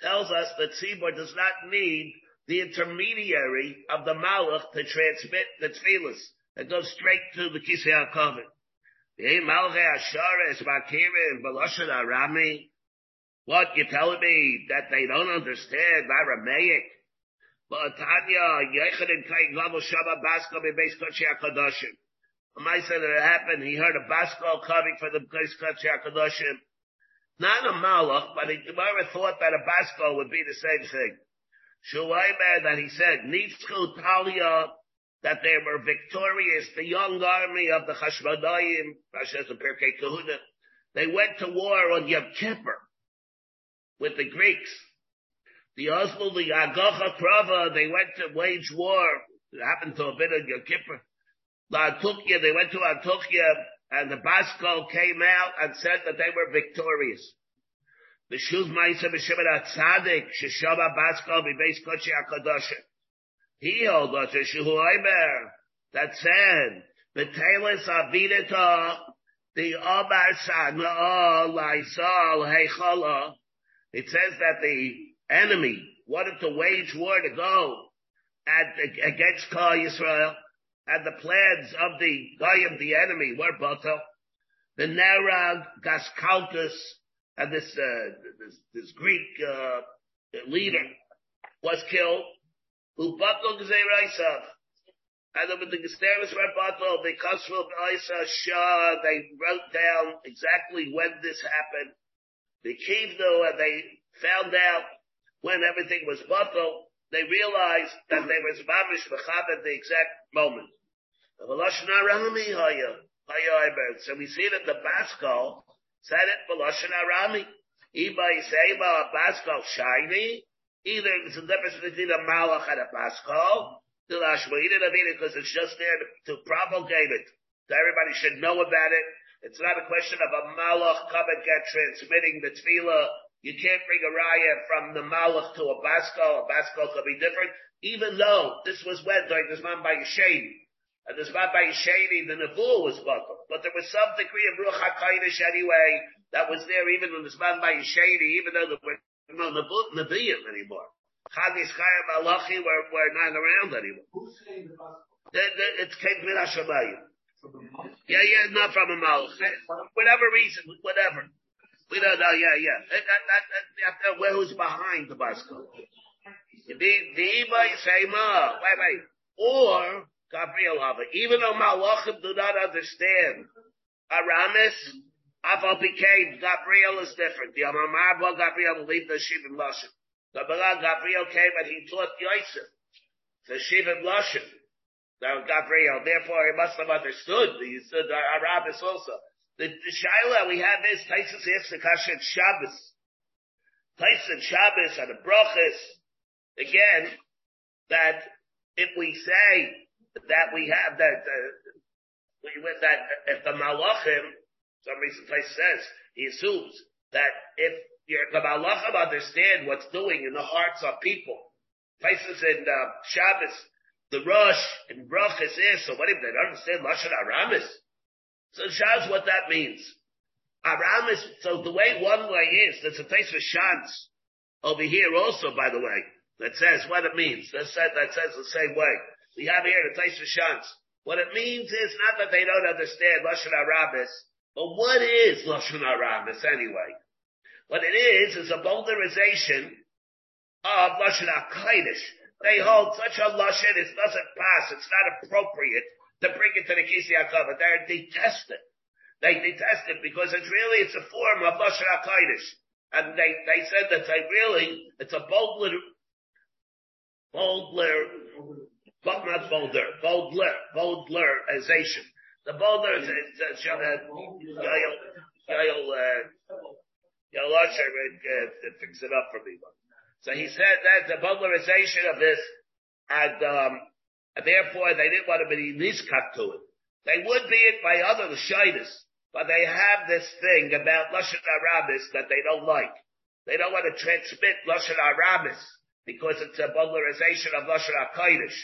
tells us that Tzibor does not need the intermediary of the Malach to transmit the Tfilis. It goes straight to the Kisei HaKavit. What, you're telling me that they don't understand Aramaic? But Tanya, Yechanim Kain Gavol Shabbat Baskal Bebeis Kochi HaKadoshim. I said that it happened, he heard a Baskal coming from the Bebeis Kochi HaKadoshim. Not a Malach, but he never thought that a Baskal would be the same thing. Shulayman that he said, Nitzchu Talia, that they were victorious, the young army of the Hashmonaim, Rashes and Pirkei Kahuna, they went to war on Yom Kippur with the Greeks. The Oslo, the Agacha Krava, they went to wage war. It happened to a bit of Yom Kippur. The Antukia, they went to Antukia, and the Baskal came out and said that they were victorious. The Shuz Maisa B'Shemad HaTzadik, Sheshama Baskal B'Beis Kochi HaKadoshim. He held us a Shuhu that said, the Telis Avidita, the Omar Sana, Laisal, Heichala. It says that the enemy wanted to wage war to go at, against Kal Yisrael, and the plans of the Goyim, the enemy, were batal. The Nerag Gaskaltus, and this, uh, this, this Greek, uh, leader was killed. Who Ubatal Gzeiraisav. And the Gesteris Rabatal, the Kasrul Isa Shah, they wrote down exactly when this happened. The Kivno, and they found out when everything was bottled, they realized that they was mamish at the exact moment. So we see that the Baskal said it Balashon Arami. Iba Yisema Baskal shiny. Either it's a difference between a Malach and a Baskal. Because it's just there to, propagate it. So everybody should know about it. It's not a question of a Malach come and transmitting the tefillah you can't bring a raya from the Malach to a Baskal. A Baskal could be different, even though this was when during this man by Shady. And this man by Shady, the Nebuah was buckled. But there was some degree of Ruach HaKadosh anyway that was there even when this man by Shady, even though there were no Nebuah anymore. Chagis Chayim Malachi were, were not around anymore. Who's saying the Baskal? It came from Hashemayim. Yeah, yeah, not from a Malach. Whatever reason, whatever. We don't know, yeah, yeah. That, that, that, that, who's behind the bicycle? The Iba Yisema, wait, wait. Or, Gabriel Hava, even though Malachim do not understand Aramis, Afal became, Gabriel is different. The Amamar Gabriel believed the sheep Shivim Lashim. Gabriel came and he taught Yosef, the Shivim Lashim. Now Gabriel, therefore he must have understood, he Aramis also. The, the shaila we have is Taisus asks the kasha at Shabbos. Taisus Shabbos and the brachas. Again, that if we say that we have that, uh, we with that, if the malachim, some reason Taisus says, he assumes that if the malachim understand what's doing in the hearts of people, Taisus in uh, Shabbos, the rush and brachas is, so what if they don't understand Lashon Aramis? So shows what that means. Aram is, so the way one way is, there's a place for chance over here also, by the way, that says what it means. That says, that says the same way. We have here the place for chance. What it means is not that they don't understand Lashon Arabis, but what is Lashon Arabis anyway? What it is, is a boulderinization of Lashon HaKadosh. They hold such a Lashon, it doesn't pass, it's not appropriate to bring it to the Kisi HaKava. They detest it. They detest it because it's really, it's a form of Lashon HaKadosh. And they, they said that they really, it's a boldler, boldler, but not boulder, boldler, boldlerization. The boulder is, is uh, Yael, Yael, uh, Yael Usher, uh, fix it up for me. So he said that the boldlerization of this, and, um, and therefore they didn't want to be cut to it. They would be it by other Lashidas, but they have this thing about Lashon Arabis that they don't like. They don't want to transmit Lashon Arabis because it's a bowdlerization of Lashon HaKodesh.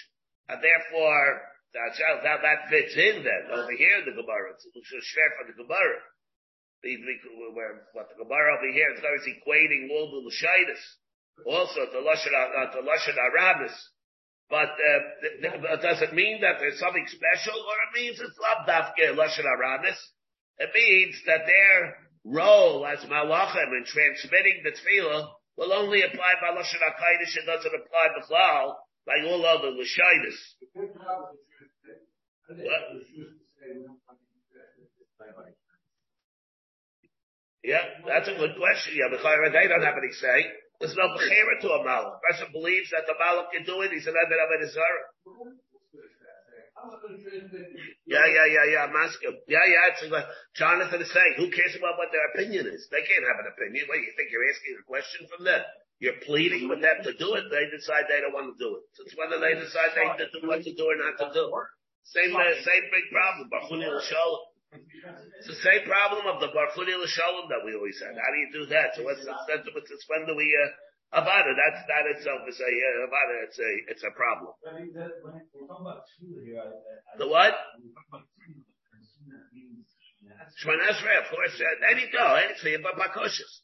And therefore, that's how that, that fits in then. Over here in the Gemara, it's share for the Gemara. Where, what the Gemara over here is equating all the Lashidas. Also to Lashon, uh, to Lashon Arabis. But uh, does it mean that there's something special, or it means it's labdafke lashon arabis? It means that their role as malachim in transmitting the tefillah will only apply by lashon hakodesh. It doesn't apply b'chlal by all other lashonis. Yeah, that's a good question. Yeah, but they don't have any say. There's no bechira to a malach. Person believes that the malach can do it. He's an Eved Yeah, yeah, yeah, yeah. I'm asking. Yeah, yeah. It's like Jonathan is saying, who cares about what their opinion is? They can't have an opinion. What do you think you're asking a question from them? You're pleading with them to do it. They decide they don't want to do it. So it's whether they decide they to do what to do or not to do. Same, same big problem. Bachuni L'Shalom. It's the same problem of the Barfuni L'Shalom that we always had. How do you do that? So what's the sense of it's when do we, uh, it? That's, that itself is a, uh, it, it's a, it's a problem. The what? Shemon Esrei, of course, uh, any go, anything, but Bakoshes.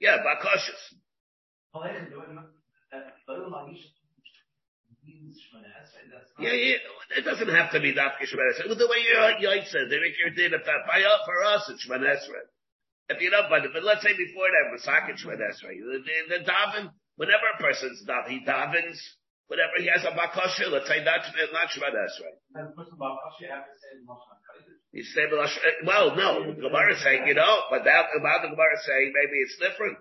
Yeah, Bakoshes. Yeah, yeah. It doesn't have to be Dafka Shemon Esrei. The way your said, they make your din of that. By, for us, it's Esrei. If you know, but, but let's say before that, Masakin Shemon Esrei. The, the, the daven, whenever a person's daven, he davens, whenever he has a bakosha, let's say that's not, not Shemon Esrei. You say, well, no, the Gemara is saying, you know, but that, about the Gemara is saying, maybe it's different.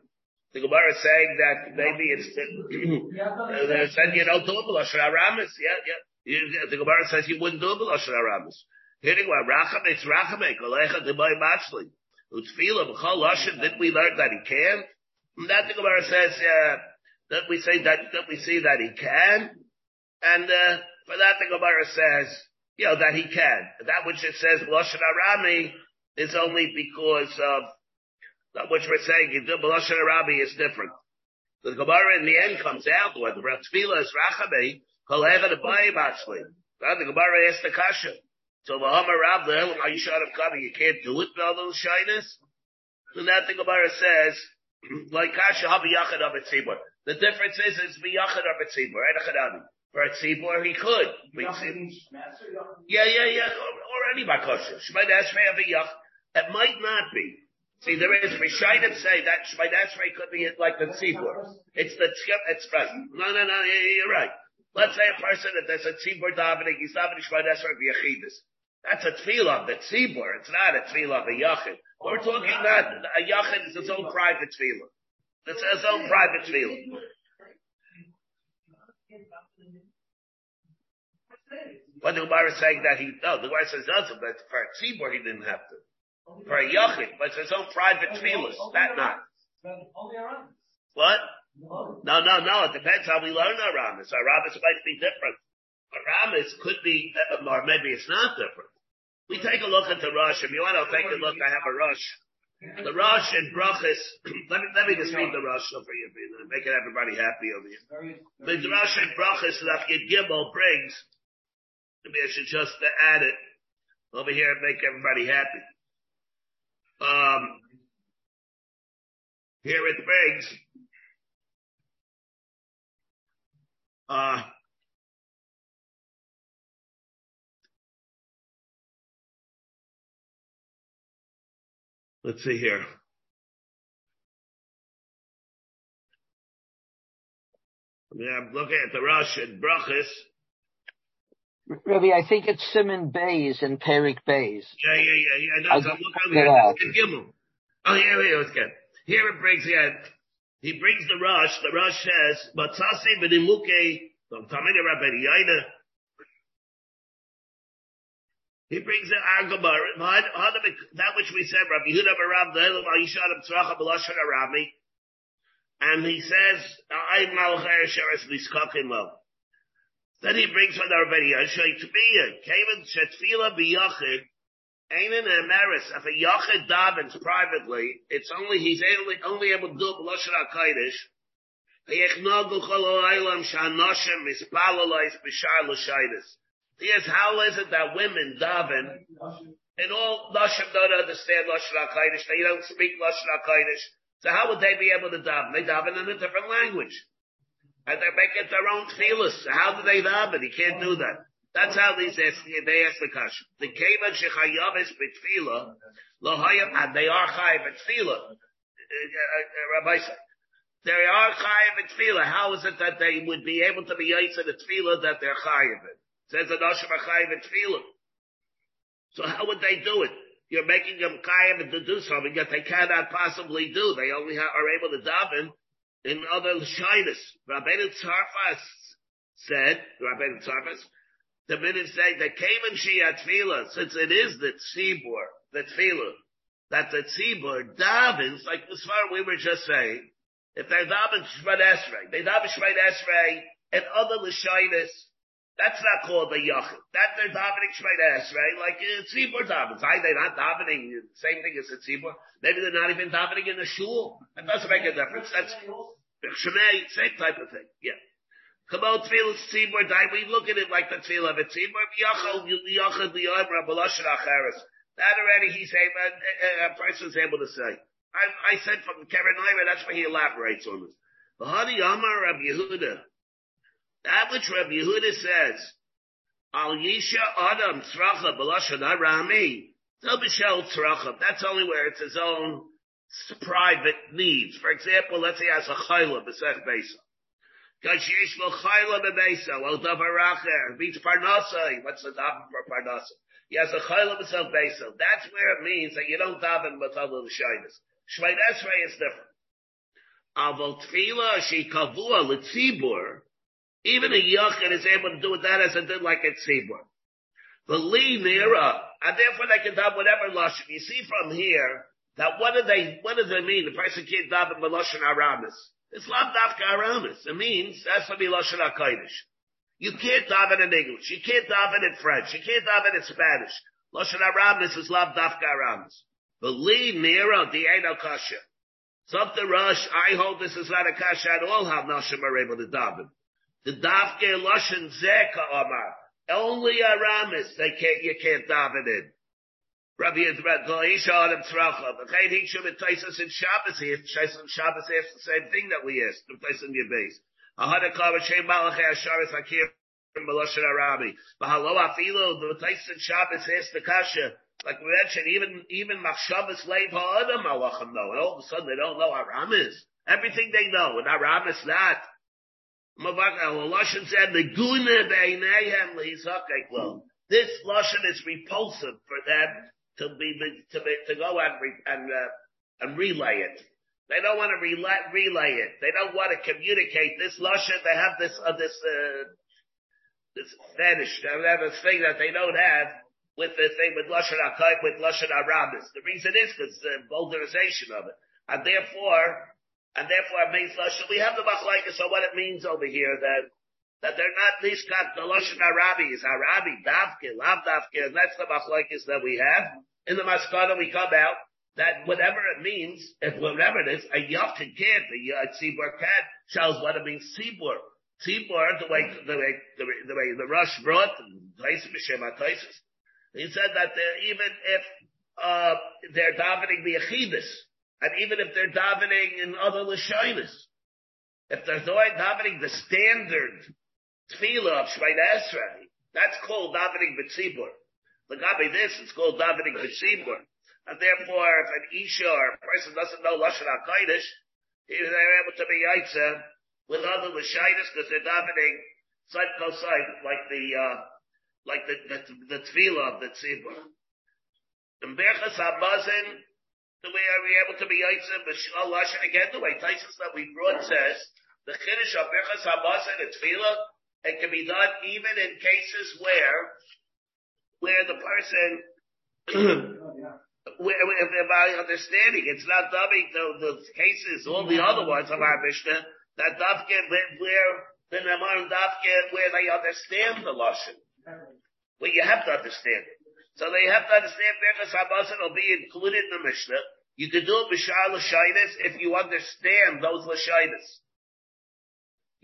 The Gemara is saying that maybe it's, they're saying you know, don't do it B'Lashon Aramis. Yeah, yeah. The Gemara says you wouldn't do it B'Lashon Aramis. Hearing what Racham, it's Rachame, Kolecha Debay Matzli. Utfila B'chol Lashon, didn't we learn that he can? And that the Gemara says, uh, that we say that, that we see that he can. And, uh, for that the Gemara says, you know, that he can. That which it says Lashon Arami is only because of which we're saying You do B'Lashon Arabi is different. The Gemara in the end comes out where the is Rachabe, Kolecha the Bayim actually. The Gemara asks the Kasha. So the Hamar Rab, the Elam, you shot of coming, you can't do it with all those shyness. So that the Gemara says, like Kasha Habi Yachad of Tzibur. The difference is it's Biyachad right? Achadabi. For a tzibur, he could. Yeah, yeah, yeah. Or, or any bakosha. Shemay Esrei Aviyach. It might not be. See, there is Rishayim say that Shemay Esrei could be like the tzibur. It's the it's right. No, no, no, you're right. Let's say a person that there's a tzibur davening, he's davening Shemay Esrei v'yachidus. That's a tefillah of the tzibur. It's not a tefillah of a yachid. We're talking that a yachid is its own private tefillah. It's its own private tefillah. But the Gemara is saying that he, no, the Gemara says doesn't, but for a tzibur he didn't have to. For a yachid, but it's his own private tefillah, that not. What? No, no, no, it depends how we learn our Ramas. Our Ramas might be different. Our could be, uh, or maybe it's not different. We take a look at the Rush. If you want to take a look, I have a Rush. The Rush and Brachas, let me, let me just read the Rush for you, making everybody happy over here. The Rush and Brachas that Gimel brings Maybe I should just add it over here and make everybody happy. Um, here it brings, uh, Uh, let's see here. Yeah, I'm looking at the Russian brachas. Ravi, I think it's Simon Bays and Perik Bays. Yeah, yeah, yeah, yeah. No, so look over here. Gimel. Oh, here, here, it's good. Here it brings, yeah, he brings the rush. The rush says, Matzasi b'nimuke, from Tamil Rabbi Yaina. He brings an Agabar, that which we said, Rabbi Huda Barav, the Elam Aishadam Tzracha B'lashon Arami. And he says, I Malchir Sheres Lo. Then he brings from the Rabbi Yashay to be a Shetfila B'yachid, Ainin Emeris, if a Yachid davens privately, it's only, he's only, only able to do it B'Lashon HaKadosh, Here's how is it that women daven and all Nashim don't understand Lashon HaKadosh, they don't speak Lashon HaKadosh. So how would they be able to daven? They daven in a different language. And they make it their own feelers. So how do they daven? You can't do that. That's how these ask, they ask the question. The Kevan Shechayavis B'Tfila, Lohayim, and they are Chayav uh, Rabbi said, they are chayiv in tefillah. How is it that they would be able to be yaitz in the tefillah that they're chayiv in? Says the Nashim chayiv in tefillah. So how would they do it? You're making them chayiv to do something that they cannot possibly do. They only are able to daven in other shyness. Rabbeinu Tzarfas said, Rabbeinu Tzarfas, the minute say that came in Shia Tefillah, since it is the tzibur, the Tefillah, that the tzibur davens, like as far we were just saying, if they're daven Shemad Esrei, they daven Shemad Esrei and other Lashinas, that's not called a Yachid. That they're davening Shemad Esrei like a Tzibur davens. Why they're not davening the same thing as a Tzibur? Maybe they're not even davening in the shul. That doesn't make a difference. That's Shemay, same type of thing. Yeah. On, tefillah tzibur. We look at it like the tefillah of a tzibur. Yachal yachal liyom rabbalashin acheres. That already he's able, a, a person's able to say. I, I said from Karen Leira, that's why he elaborates on this. Bahadi Amar Rabbi Yehuda. That which Rabbi Yehuda says, Al Yisha Adam Tzracha Balashad Arami. Bishel Tzracha. That's only where it's his own private needs. For example, let's say he has a chayla b'sech besa. Kashish lo chayla b'besa, lo davar acher, beats parnasa. What's the davar for parnasa? He has a chayla b'sech besa. That's where it means that you don't daven with other shyness. Shmeit Esrei is different. Aval tefila she kavua l'tzibur. Even a yachid is able to do that as it did like a tzibur. The li nira, and therefore they can have whatever lashon. You see from here that what do they what does it mean? The person can't daven b'lashon aramis. It's lav dafka aramis. It means to be lashon hakodesh. You can't daven in English. You can't daven in French. You can't daven in Spanish. Lashon aramis is lav dafka aramis. Believe me, the ain't kasha. Something rush, I hold this is not a kasha at all how Nashim are able to daven. The dafke lushan zeka omar. Only Aramis they can't, you can't daven in. Rabbi Yisrael, Goisha Adam Tzracha. The Chayin Hikshum in Shabbos, he Taisus in Shabbos asks the same thing that we asked, the place in your base. Ahada Kava Shem Malachei Asharis Hakir Meloshin Arabi. Bahalo Afilo, the Taisus in Shabbos asks the Kasha, like we mentioned, even, even Machshavas Leiv Ha'adam Malachim know. And all of a sudden they don't know Aram is. Everything they know, and Aram is not. Said, "Neguna beinayhem lehizakek This lashon is repulsive for them to be to be, to go and re, and uh, and relay it. They don't want to relay, relay it. They don't want to communicate this lashon. They have this uh, this uh, this vanish. They have this thing that they don't have with the thing with Lashon HaKayim, with Lashon HaRabis. The reason is because the vulgarization of it. And therefore, and therefore it means Lashon, we have the Machlaikis so what it means over here that, that they're not got the Lashon HaRabi is HaRabi, Davke, Lav Davke, and that's the Machlaikis that we have. In the Maskana we come out that whatever it means, if whatever it is, a Yachin can't, a Tzibur can't, shows what it means Tzibur. Tzibur, the way, the way, the way, the way the Rush brought, he said that even if uh, they're davening the Echidus, and even if they're davening in other Lashonis, if they're davening the standard tefillah of Shemay Esrei, that's called davening b'tzibur. Lagabi this, it's called davening b'tzibur. And therefore, if an Isha or a person doesn't know Lashon HaKadosh, they're able to be Yaitza with other Lashonis because they're davening side by side, like the, uh, like the, the, the tefillah of the tzibur. And Berchas HaMazon, the way are we able to be B'Shal Lashon, again, the way Taisus that we brought says, the Kiddush of Berchas HaMazon and tefillah, it can be done even in cases where where the person, where, where, by understanding, it's not dubbing the, the cases, all the other ones of our Mishnah, that Dafke, where the Namar Dafke, where they understand the Lashon. Where you have to understand it. So they have to understand Birchas Hamazon will be included in the Mishnah. You can do it b'shar if you understand those l'shaynis.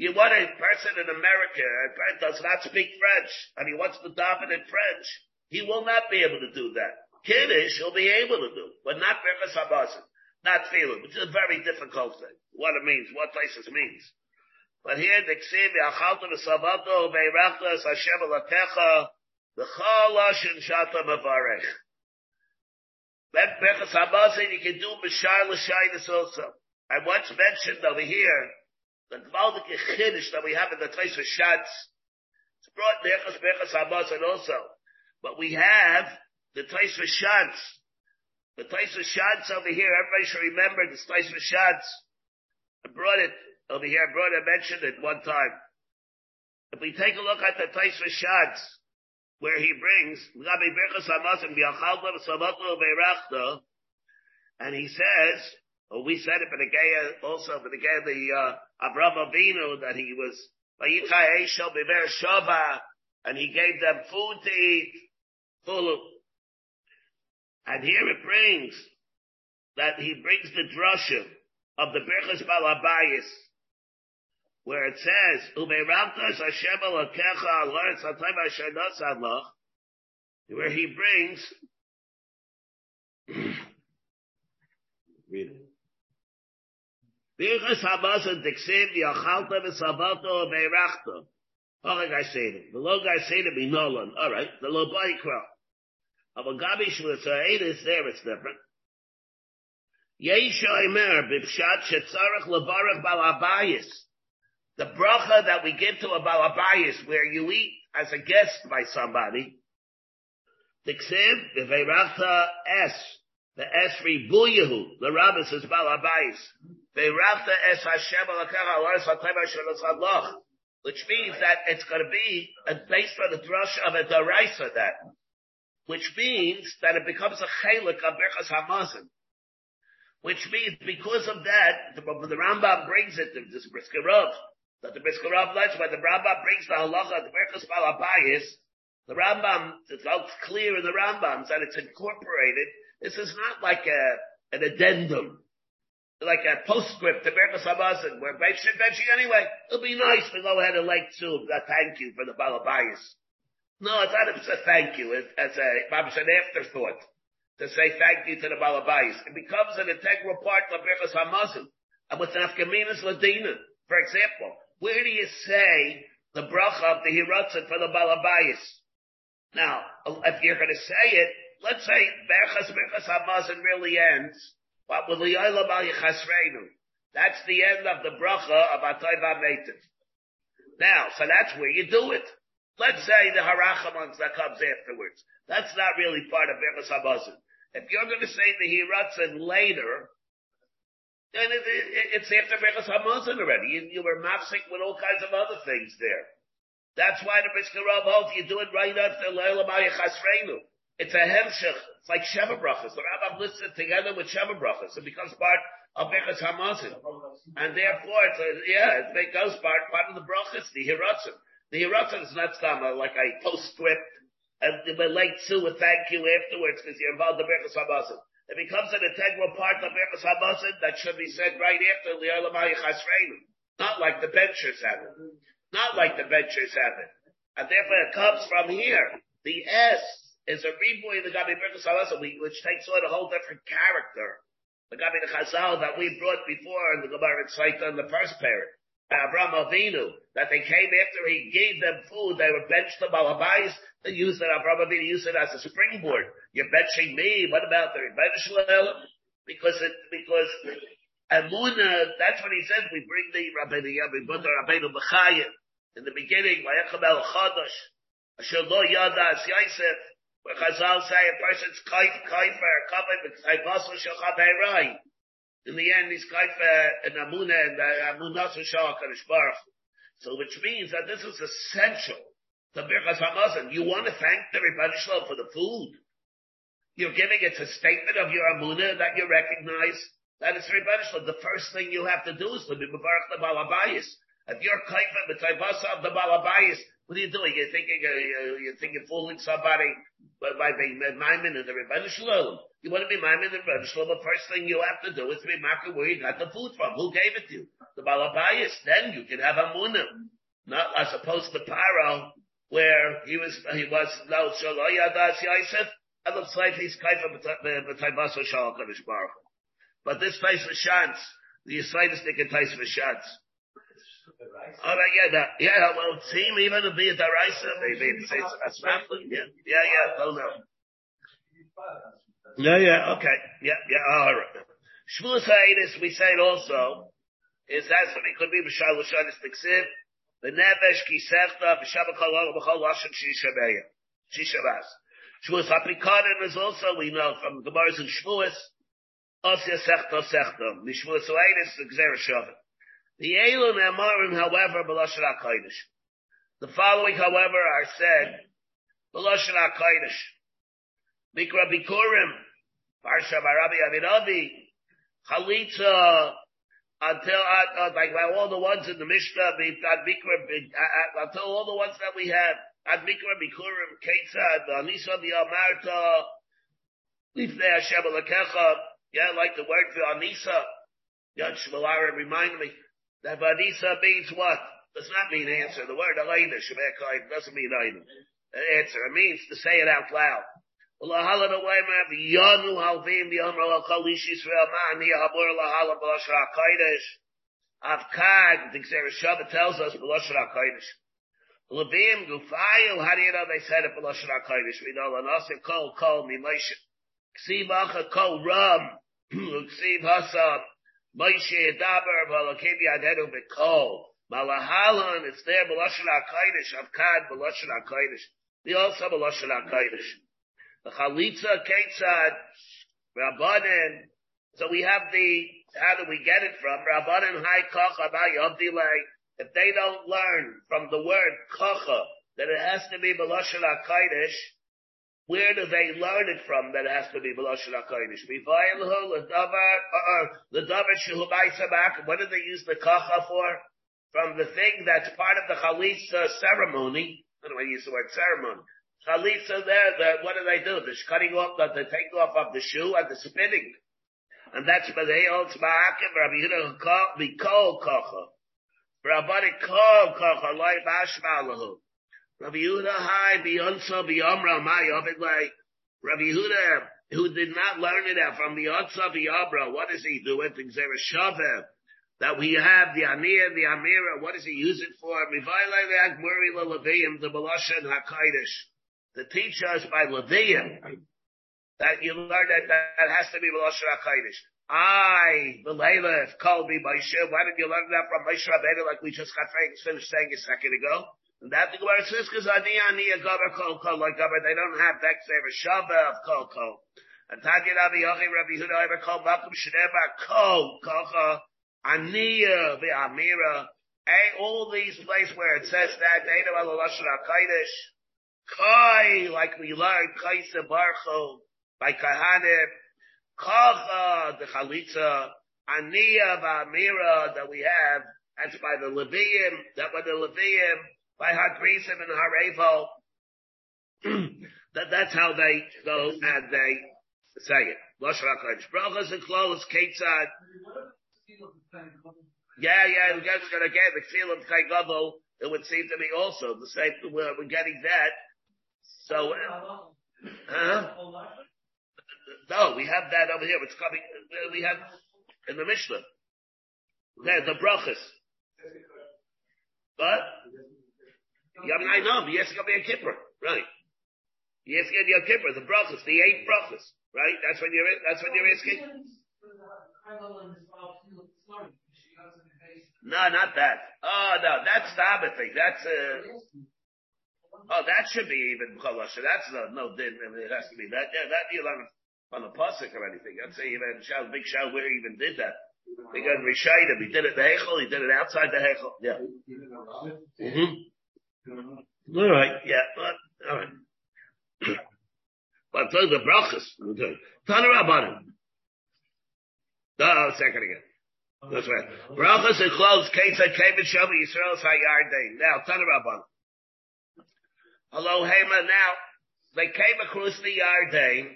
You want a person in America who does not speak French and he wants to dominate French. He will not be able to do that. Kiddush he'll be able to do, but not Birchas Hamazon. Not feeling, which is a very difficult thing. What it means, what places means. But here, the Ksiv, Yachalta v'savato, ve'irachta es Hashem alakecha, v'chal lashon shata mevarech. That Berchas Hamazon you can do b'shar l'shaynis also. I once mentioned over here, the Gvaldik Chiddush that we have in the of Shatz, it's brought in Berchas Berchas Hamazon also. But we have the of Shatz, the of Shatz over here, everybody should remember the of Shatz. I brought it over here. I brought it, I mentioned it one time. If we take a look at the of Shatz, where he brings, and he says, well, we said it the Gaya also, the Gaya, the, uh, Abraham Avinu, that he was, and he gave them food to eat, full and here it brings that he brings the drusha of the Birchas Balabayis, where it says, where he brings, read it. Birchas Hamazon Dixiv Yachalta V'Sabato Ve'Rachta. All oh, I say it. The low guy say to me, Nolan. All right. The low boy crowd. Avagabi Shmutzayis, there it's different. Yesha Imer, Bipshat Shetzarech Levarach Balabayis. The bracha that we give to a Balabayis, where you eat as a guest by somebody. Tiksiv, V'veirachta Es. The Es Ribuyahu. The rabbis is Balabayis. Which means that it's going to be based on the drush of a daraisa that which means that it becomes a chelik of Berchas Hamazon. Which means because of that, the, the Rambam brings it, to this Brisker that the Brisker Rav lets, when the Rambam brings the halacha, the Berchas Balabayis, the Rambam, it's clear in the Rambam that it's incorporated. This is not like a, an addendum, like a postscript to Berchas Hamazon, where Beishit benching anyway, it'll be nice to go ahead and like to, thank you for the Balabayis. No, it's not a thank you, it's, a, an afterthought to say thank you to the Balabais. It becomes an integral part of Birchas HaMazon. And with an Afkaminas Ladina, for example, where do you say the bracha of the Hiratzin for the Balabais? Now, if you're going to say it, let's say Berchas Birchas HaMazon really ends, but with Yichasreinu. That's the end of the bracha of Atay V'Ameitiv. Now, so that's where you do it. Let's say the harachamans that comes afterwards. That's not really part of Berchas Hamazon. If you're going to say the hiratzin later, then it, it, it's after Berchas Hamazon already. You, you were mafsik with all kinds of other things there. That's why the Rav holds you do it right after Leila Maya Chasreinu. It's a hemshech. It's like Sheva Brachas. The Rabbah lists it together with Sheva Brachas. It becomes part of Berchas Hamazon. And therefore, it's a, yeah, it becomes part, part of the Brachas, the hiratzin. The Hiratzin is not some, uh, like a postscript, and relate to a thank you afterwards because you're involved in Berchus Hamazon. It becomes an integral part of Berchus Hamazon that should be said right after Li'olamai Chasreinu. Not like the benchers have it. Not like the benchers have it. And therefore it comes from here. The S is a reboy in the Gabi Hamazon, which takes on a whole different character. The Gabi the Chazal that we brought before in the Gemara in the first pair. Abraham Avinu, that they came after he gave them food, they were benched the Balabais, they used it, Abraham Avinu used it as a springboard. You're benching me, what about the Rebbe Because it, because Amuna, that's what he says, we bring the Rabbeinu Buddha Rabbeinu Bechayim, in the beginning, Vayacham El Chodosh, Asher Lo Yada As Yosef, where Chazal say a person's kaif, kaifer, b'tzayvasu shachab heirai. In the end, he's kaifa and amuna and amunasu shah Baruch. So which means that this is essential the Birchas Hamazon. You want to thank the Rebbe Shalom for the food. You're giving it a statement of your Amunah that you recognize that it's Rebbe Shalom. The first thing you have to do is to be Mevarach the Balabayas. If you're kaifa b'tayvasa of the Balabayas, what are you doing? You're thinking, uh, you're thinking fooling somebody by, by being Maimin in the Rebbe Shalom. You want to be Maimin in the Rebbe Shalom, the first thing you have to do is to be Makar where you got the food from. Who gave it to you? The Balabayas. Then you can have Amunah. Not as opposed to Paro, where he was, he was, no, Shaloyadas Yosef, and looks like he's kaifa b'tayvasa shal Kadosh Baruch But this place for chance, the Yisraelis think it ties right, yeah, that, yeah, well, it seemed even to be a daraisa, maybe it's, it's snapping, yeah, yeah, yeah, don't know. Yeah, yeah, okay, yeah, yeah, all right. Shmuel Sa'inis, we say it also, is that's what it could be, B'shal L'shanis Tiksiv, the Nevesh Kisechta, B'shabbat Kolol, B'chol Lashon Shishabeya, Shishabas. Shmuel Aprikonin is also, we know from the Gemara's in Shmuel, Osya Sechta Sechta, Mishmuel Sa'inis, Gzer Shavet. The Elon Amarim, however, B'Lashon HaKodesh. The following, however, are said, B'Lashon HaKodesh. Mikra Bikurim, Parsha Barabi Avinavi, Chalitza, until, uh, uh, like all the ones in the Mishnah, at Mikra, uh, until all the ones that we have, at Mikra Bikurim, Ketzad, Anisa V'Amarta, Lifnei Hashem Alakecha, yeah, like the word for Anisa, Yad Shmalara reminded me, that Vanisa means what? Does not mean answer. The word Elena, Shemekai, doesn't mean item. Answer. It means to say it out loud. Avkad, the Xereshava tells us, Belosher HaKodesh. Levim, Gufayil, how do you know they said it, Belosher HaKodesh? We know, Lanasa Kol, Kol, Mimoshe. Ksiv Acha, Kol, Ram, Ksiv Hasab, Moshe Daber Valakim Yadenu Bekol. Malahalan, it's there, Belashon HaKodesh, Avkad, Belashon HaKodesh. We also have Belashon HaKodesh. The Chalitza, Ketzad, Rabbanin. So we have the, how do we get it from? Rabbanin Hai Kocha Ba If they don't learn from the word Kocha, that it has to be Belashon HaKodesh, where do they learn it from that it has to be Belashon HaKodesh? Shehu What do they use the kacha for? From the thing that's part of the chalitza ceremony. I don't want to use the word ceremony. Chalitza there, the, what do they do? The cutting off, the, the taking off of the shoe and the spinning. And that's where they holds ma'akim, Rabbi Yehuda Mikol kacha. Rabbi Kol kacha, loy bashmalahu. Rabbi Yehuda Hai Beyonsa Beyomra Mayovid like Rabbi Yehuda who did not learn it out from Beyonsa Beyomra. What does he do? It Shaver that we have the Anir, the Amira. What does he use it for? The Balashan Hakaidish. To teach us by Levium that you learn that that has to be Balashan Hakaidish. I, the Layla, called me Shiv, why did you learn that from Moshe Rabbeinu like we just got finished saying a second ago? That the Gemara says, because ani ani a gaber kol kol like gaber, they don't have that same shaba of kol kol. And Tanya Rabbi Yochi Rabbi Huda ever called Malcolm Shneba kol kolcha aniya uh, ve'amira. All these places where it says that they know al lashon hakaidish. Kai, like we learned, kaisa barcho by kahanim. Kolcha the chalitza aniya uh, ve'amira that we have. That's by the Levium. That by the Levium by Hagrisim and Harevo. that, that's how they go and they say it. Brachas and Ketzad. Yeah, yeah, guy's gonna get the feel of Kai It would seem to me also the same. We're, we're getting that. So, uh, no, we have that over here. It's coming. We have in the Mishnah. There, the brachas. But Yom Nainom, yes, Yom Kippur, right? Yes, Yom Kippur, the brachas, the eight brachas, right? That's when you're, that's when you're asking. No, not that. Oh no, that's the other thing. That's uh. Oh, that should be even cholasha. That's no, no din. It has to be that. Yeah, that you learn on the pasuk or anything. I'd say even shal big shal where he even did that. Because Rishayim, he did it the hechel, he did it outside the hechel. Yeah. Mm-hmm. All right, yeah, but, all right. but those the brachas. Tana Rabbanim. Oh, second again. That's right. Brachas and clothes, Ketza, Kevin, Shavu, Yisrael, Sayardain. Now, Tana Rabbanim. Hello, Hema. Now, they came across the Yarden.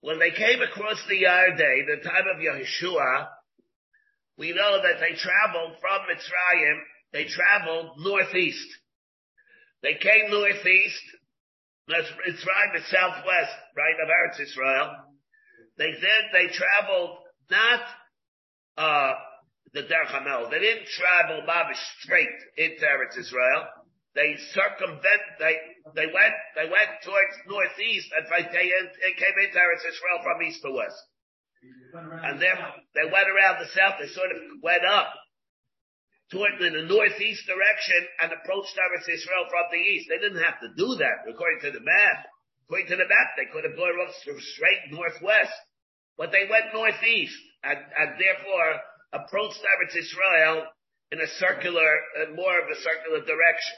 When they came across the Yarden, the time of Yeshua, we know that they traveled from Mitzrayim, they traveled northeast. They came northeast, Mitzrayim the southwest, right, of Eretz Israel. They then, they traveled not, uh, the Derech HaMelech. They didn't travel Babish straight into Eretz Israel. They circumvent, they, they went, they went towards northeast and they, they came into Eretz Israel from east to west. And then they went around the south, they sort of went up toward in the northeast direction and approached Eretz Israel from the east. They didn't have to do that according to the map. According to the map, they could have gone straight northwest, but they went northeast and, and therefore approached Eretz Israel in a circular, uh, more of a circular direction.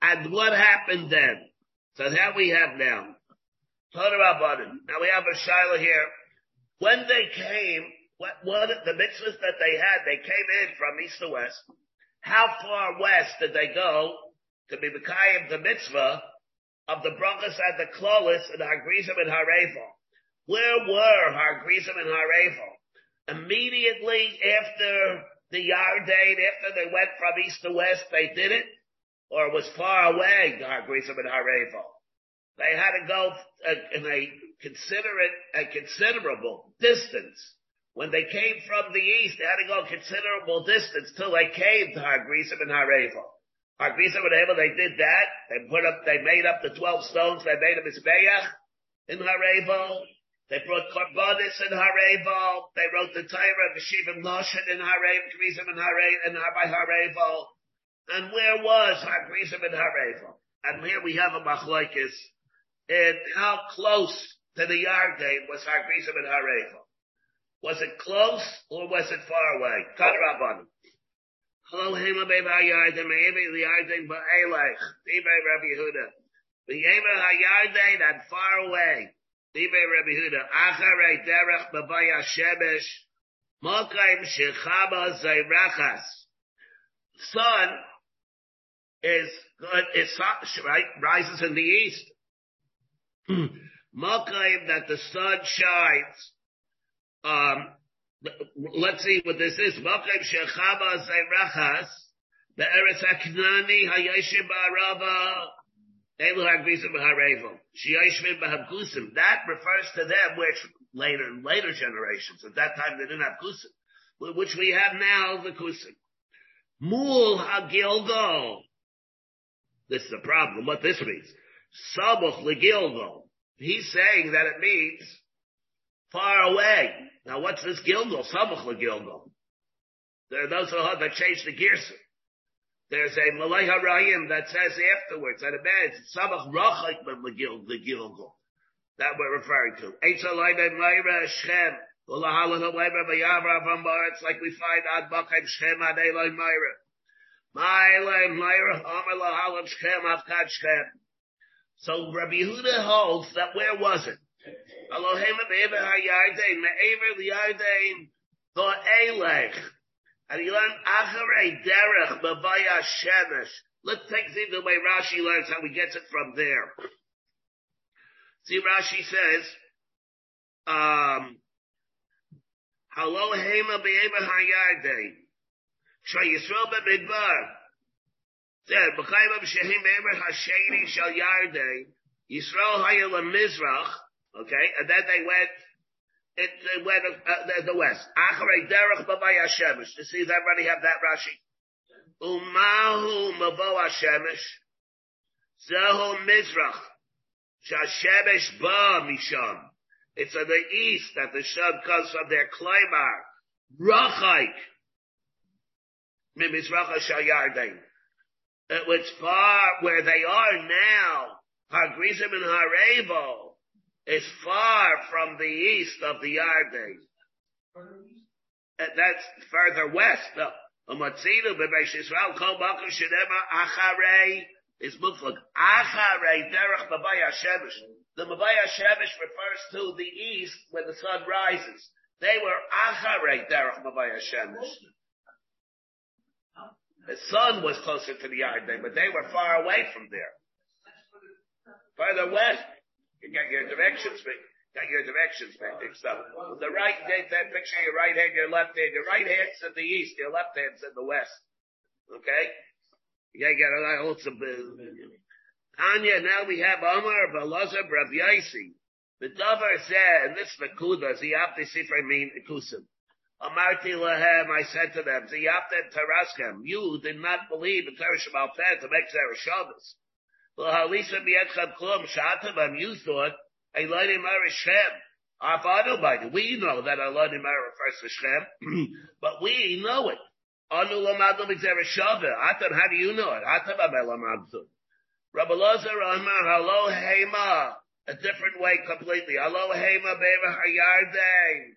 And what happened then? So that we have now. Now we have a Shiloh here. When they came, what, what, the mitzvahs that they had, they came in from east to west. How far west did they go to be Mekayim the mitzvah of the brachas and the klolis and Hagrizim and Harevel? Where were Hagrizim and Harevel? Immediately after the Yarden, after they went from east to west, they did it? or it was far away, Hargrisim and Harevo. They had to go in a considerate, a considerable distance. When they came from the east, they had to go a considerable distance till they came to Hargrisim and Harevo. Hargrisim and Harevo, they did that. They put up, they made up the 12 stones. They made a Mizbeach in Harevo. They brought Karbonis in Harevo. They wrote the Torah of Shivim Noshin in Harevo, Krizim in Harevo, and by Harevo. And where was Hagrizim and Harevel? And here we have a machlokes And how close to the Yarden was Hagrizim and Harevel. Was it close or was it far away? Hello, the Rabbi HaYarden and far away. Rabbi. Mokaim. Son is is right, rises in the east. Malkaim that the sun shines. Um, let's see what this is. Malkaim shechaba zayrachas be'eretz haknani hayashim ba'arava elu hagrizim b'harevel shiyashvim b'habgusim. That refers to them, which later, later generations. At that time, they didn't have gusim, which we have now, the gusim. Mul hagilgo this is a problem. What this means. Sabuch legilgo. He's saying that it means far away. Now what's this gilgo? Sabuch legilgo. There are those who have that change the gears. There's a Malay Harayim that says afterwards that it means Sabuch rachik legilgo. That we're referring to. It's like we find on Bakheim Shem ad Eloi Meira. So Rabbi Yehuda holds that where was it? And he learned Acharei Derech Bavaya Shemesh. Let's take the way Rashi learns how he gets it from there. See, Rashi says, um, Halo Hema Be'eva Hayardein. Shayisrael b'midbar. Said, b'chayim shehim be'emer hasheni shal yardei, Yisrael hayel mizrach, okay, and then they went, it, they went uh, the, the west. Acharei derech hashemesh. To see, that already have that Rashi. Umahu mavo hashemesh, zehu mizrach, shashemesh ba misham. It's on the east that the sun comes from their climber. Rachaik. Mimizracha Shayardain. It was far where they are now. Hagrizim and Harevo is far from the east of the Yarden. That's further west. Umatzinu b'Beis Yisrael kol bakum shenema acharei is muflag acharei derech Mavai Hashemesh. The Mavai Hashemesh refers to the east when the sun rises. They were acharei derech Mavai Hashemesh. The sun was closer to the Yarden, but they were far away from there. Further west, you get your directions got your directions mixed up. The right, that picture your right hand, your left hand. Your right hand's in the east, your left hand's in the west. Okay? You a lot of Tanya, now we have Omar, Balazar, Rav Yaisi. The Dover said, and this is the Kuda, Ziyapte Sifra mean Kusim. Amarti lahem, I said to them, Ziyapte Taraskem, you did not believe in Teresh Peh to make Zerah Shabbos. You thought, Elodim Shem. Our father, by the we know that Elodim refers to Shem, but we know it. Anu lamadu mitzvah shaveh. Atam, how do you know it? Atam abelamadu. Rabbi Lozer Amar Halo Hema. A different way completely. Halo Hema Beva Hayardein.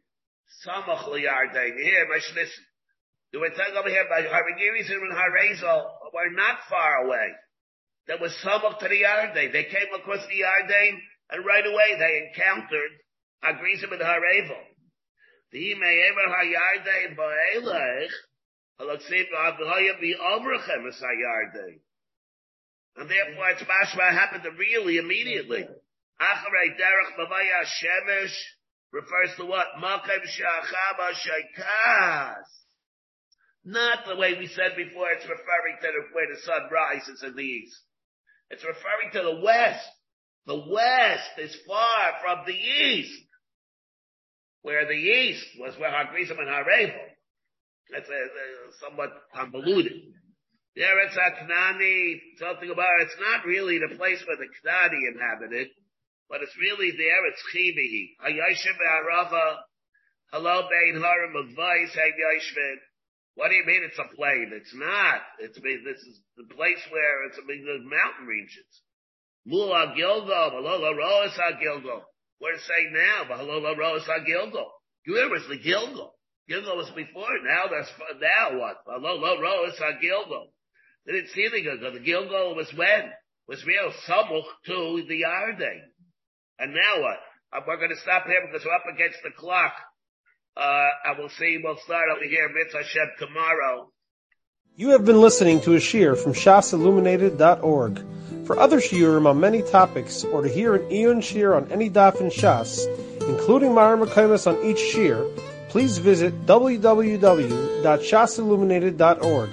Samach Liyardein. Here, my listen. Do we talk over here by Haragiris and? We're not far away. There was some of the Yarden. They came across the Yarden and right away they encountered Agrizim and Harevo. The me'ever hayardei ba'elech, halaksib avhaya bi'ovrachem es hayardei. And therefore it's mashma happened really immediately. Acharei derech b'vaya shemesh refers to what? Makem shachaba shaikas. Not the way we said before, it's referring to where the sun rises in the east. It's referring to the west. The west is far from the east, where the east was where Hagrizim and Harevo. That's a, a somewhat convoluted. Eretz HaKnani, something about it's not really the place where the Knani inhabited, but it's really the Eretz Chibihi. Hayashim Arava, hello Bein Harim of Vice, Hey What do you mean it's a plain? It's not. It's, this is the place where it's a big mountain regions. Mula Gilgal, Balola Roas Gilgal. We're saying now, Balola Roas Gilgal. Where was the Gilgal? Gilgal was before, now that's, now what? Balola Roas Gilgal. They didn't see the Gilgal. The Gilgal was when? Was real samuch to the Yarden. And now what? We're going to stop here because we're up against the clock. Uh, and we'll see, we'll start over here, Mitzvah Shem tomorrow. You have been listening to a shiur from shasilluminated.org. For other shiurim on many topics, or to hear an iyun shiur on any daf in Shas, including mareh mekomos on each shiur, please visit www.shasilluminated.org.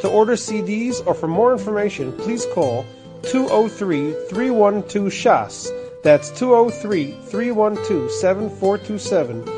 To order CDs or for more information, please call 203-312-SHAS. That's 203-312-7427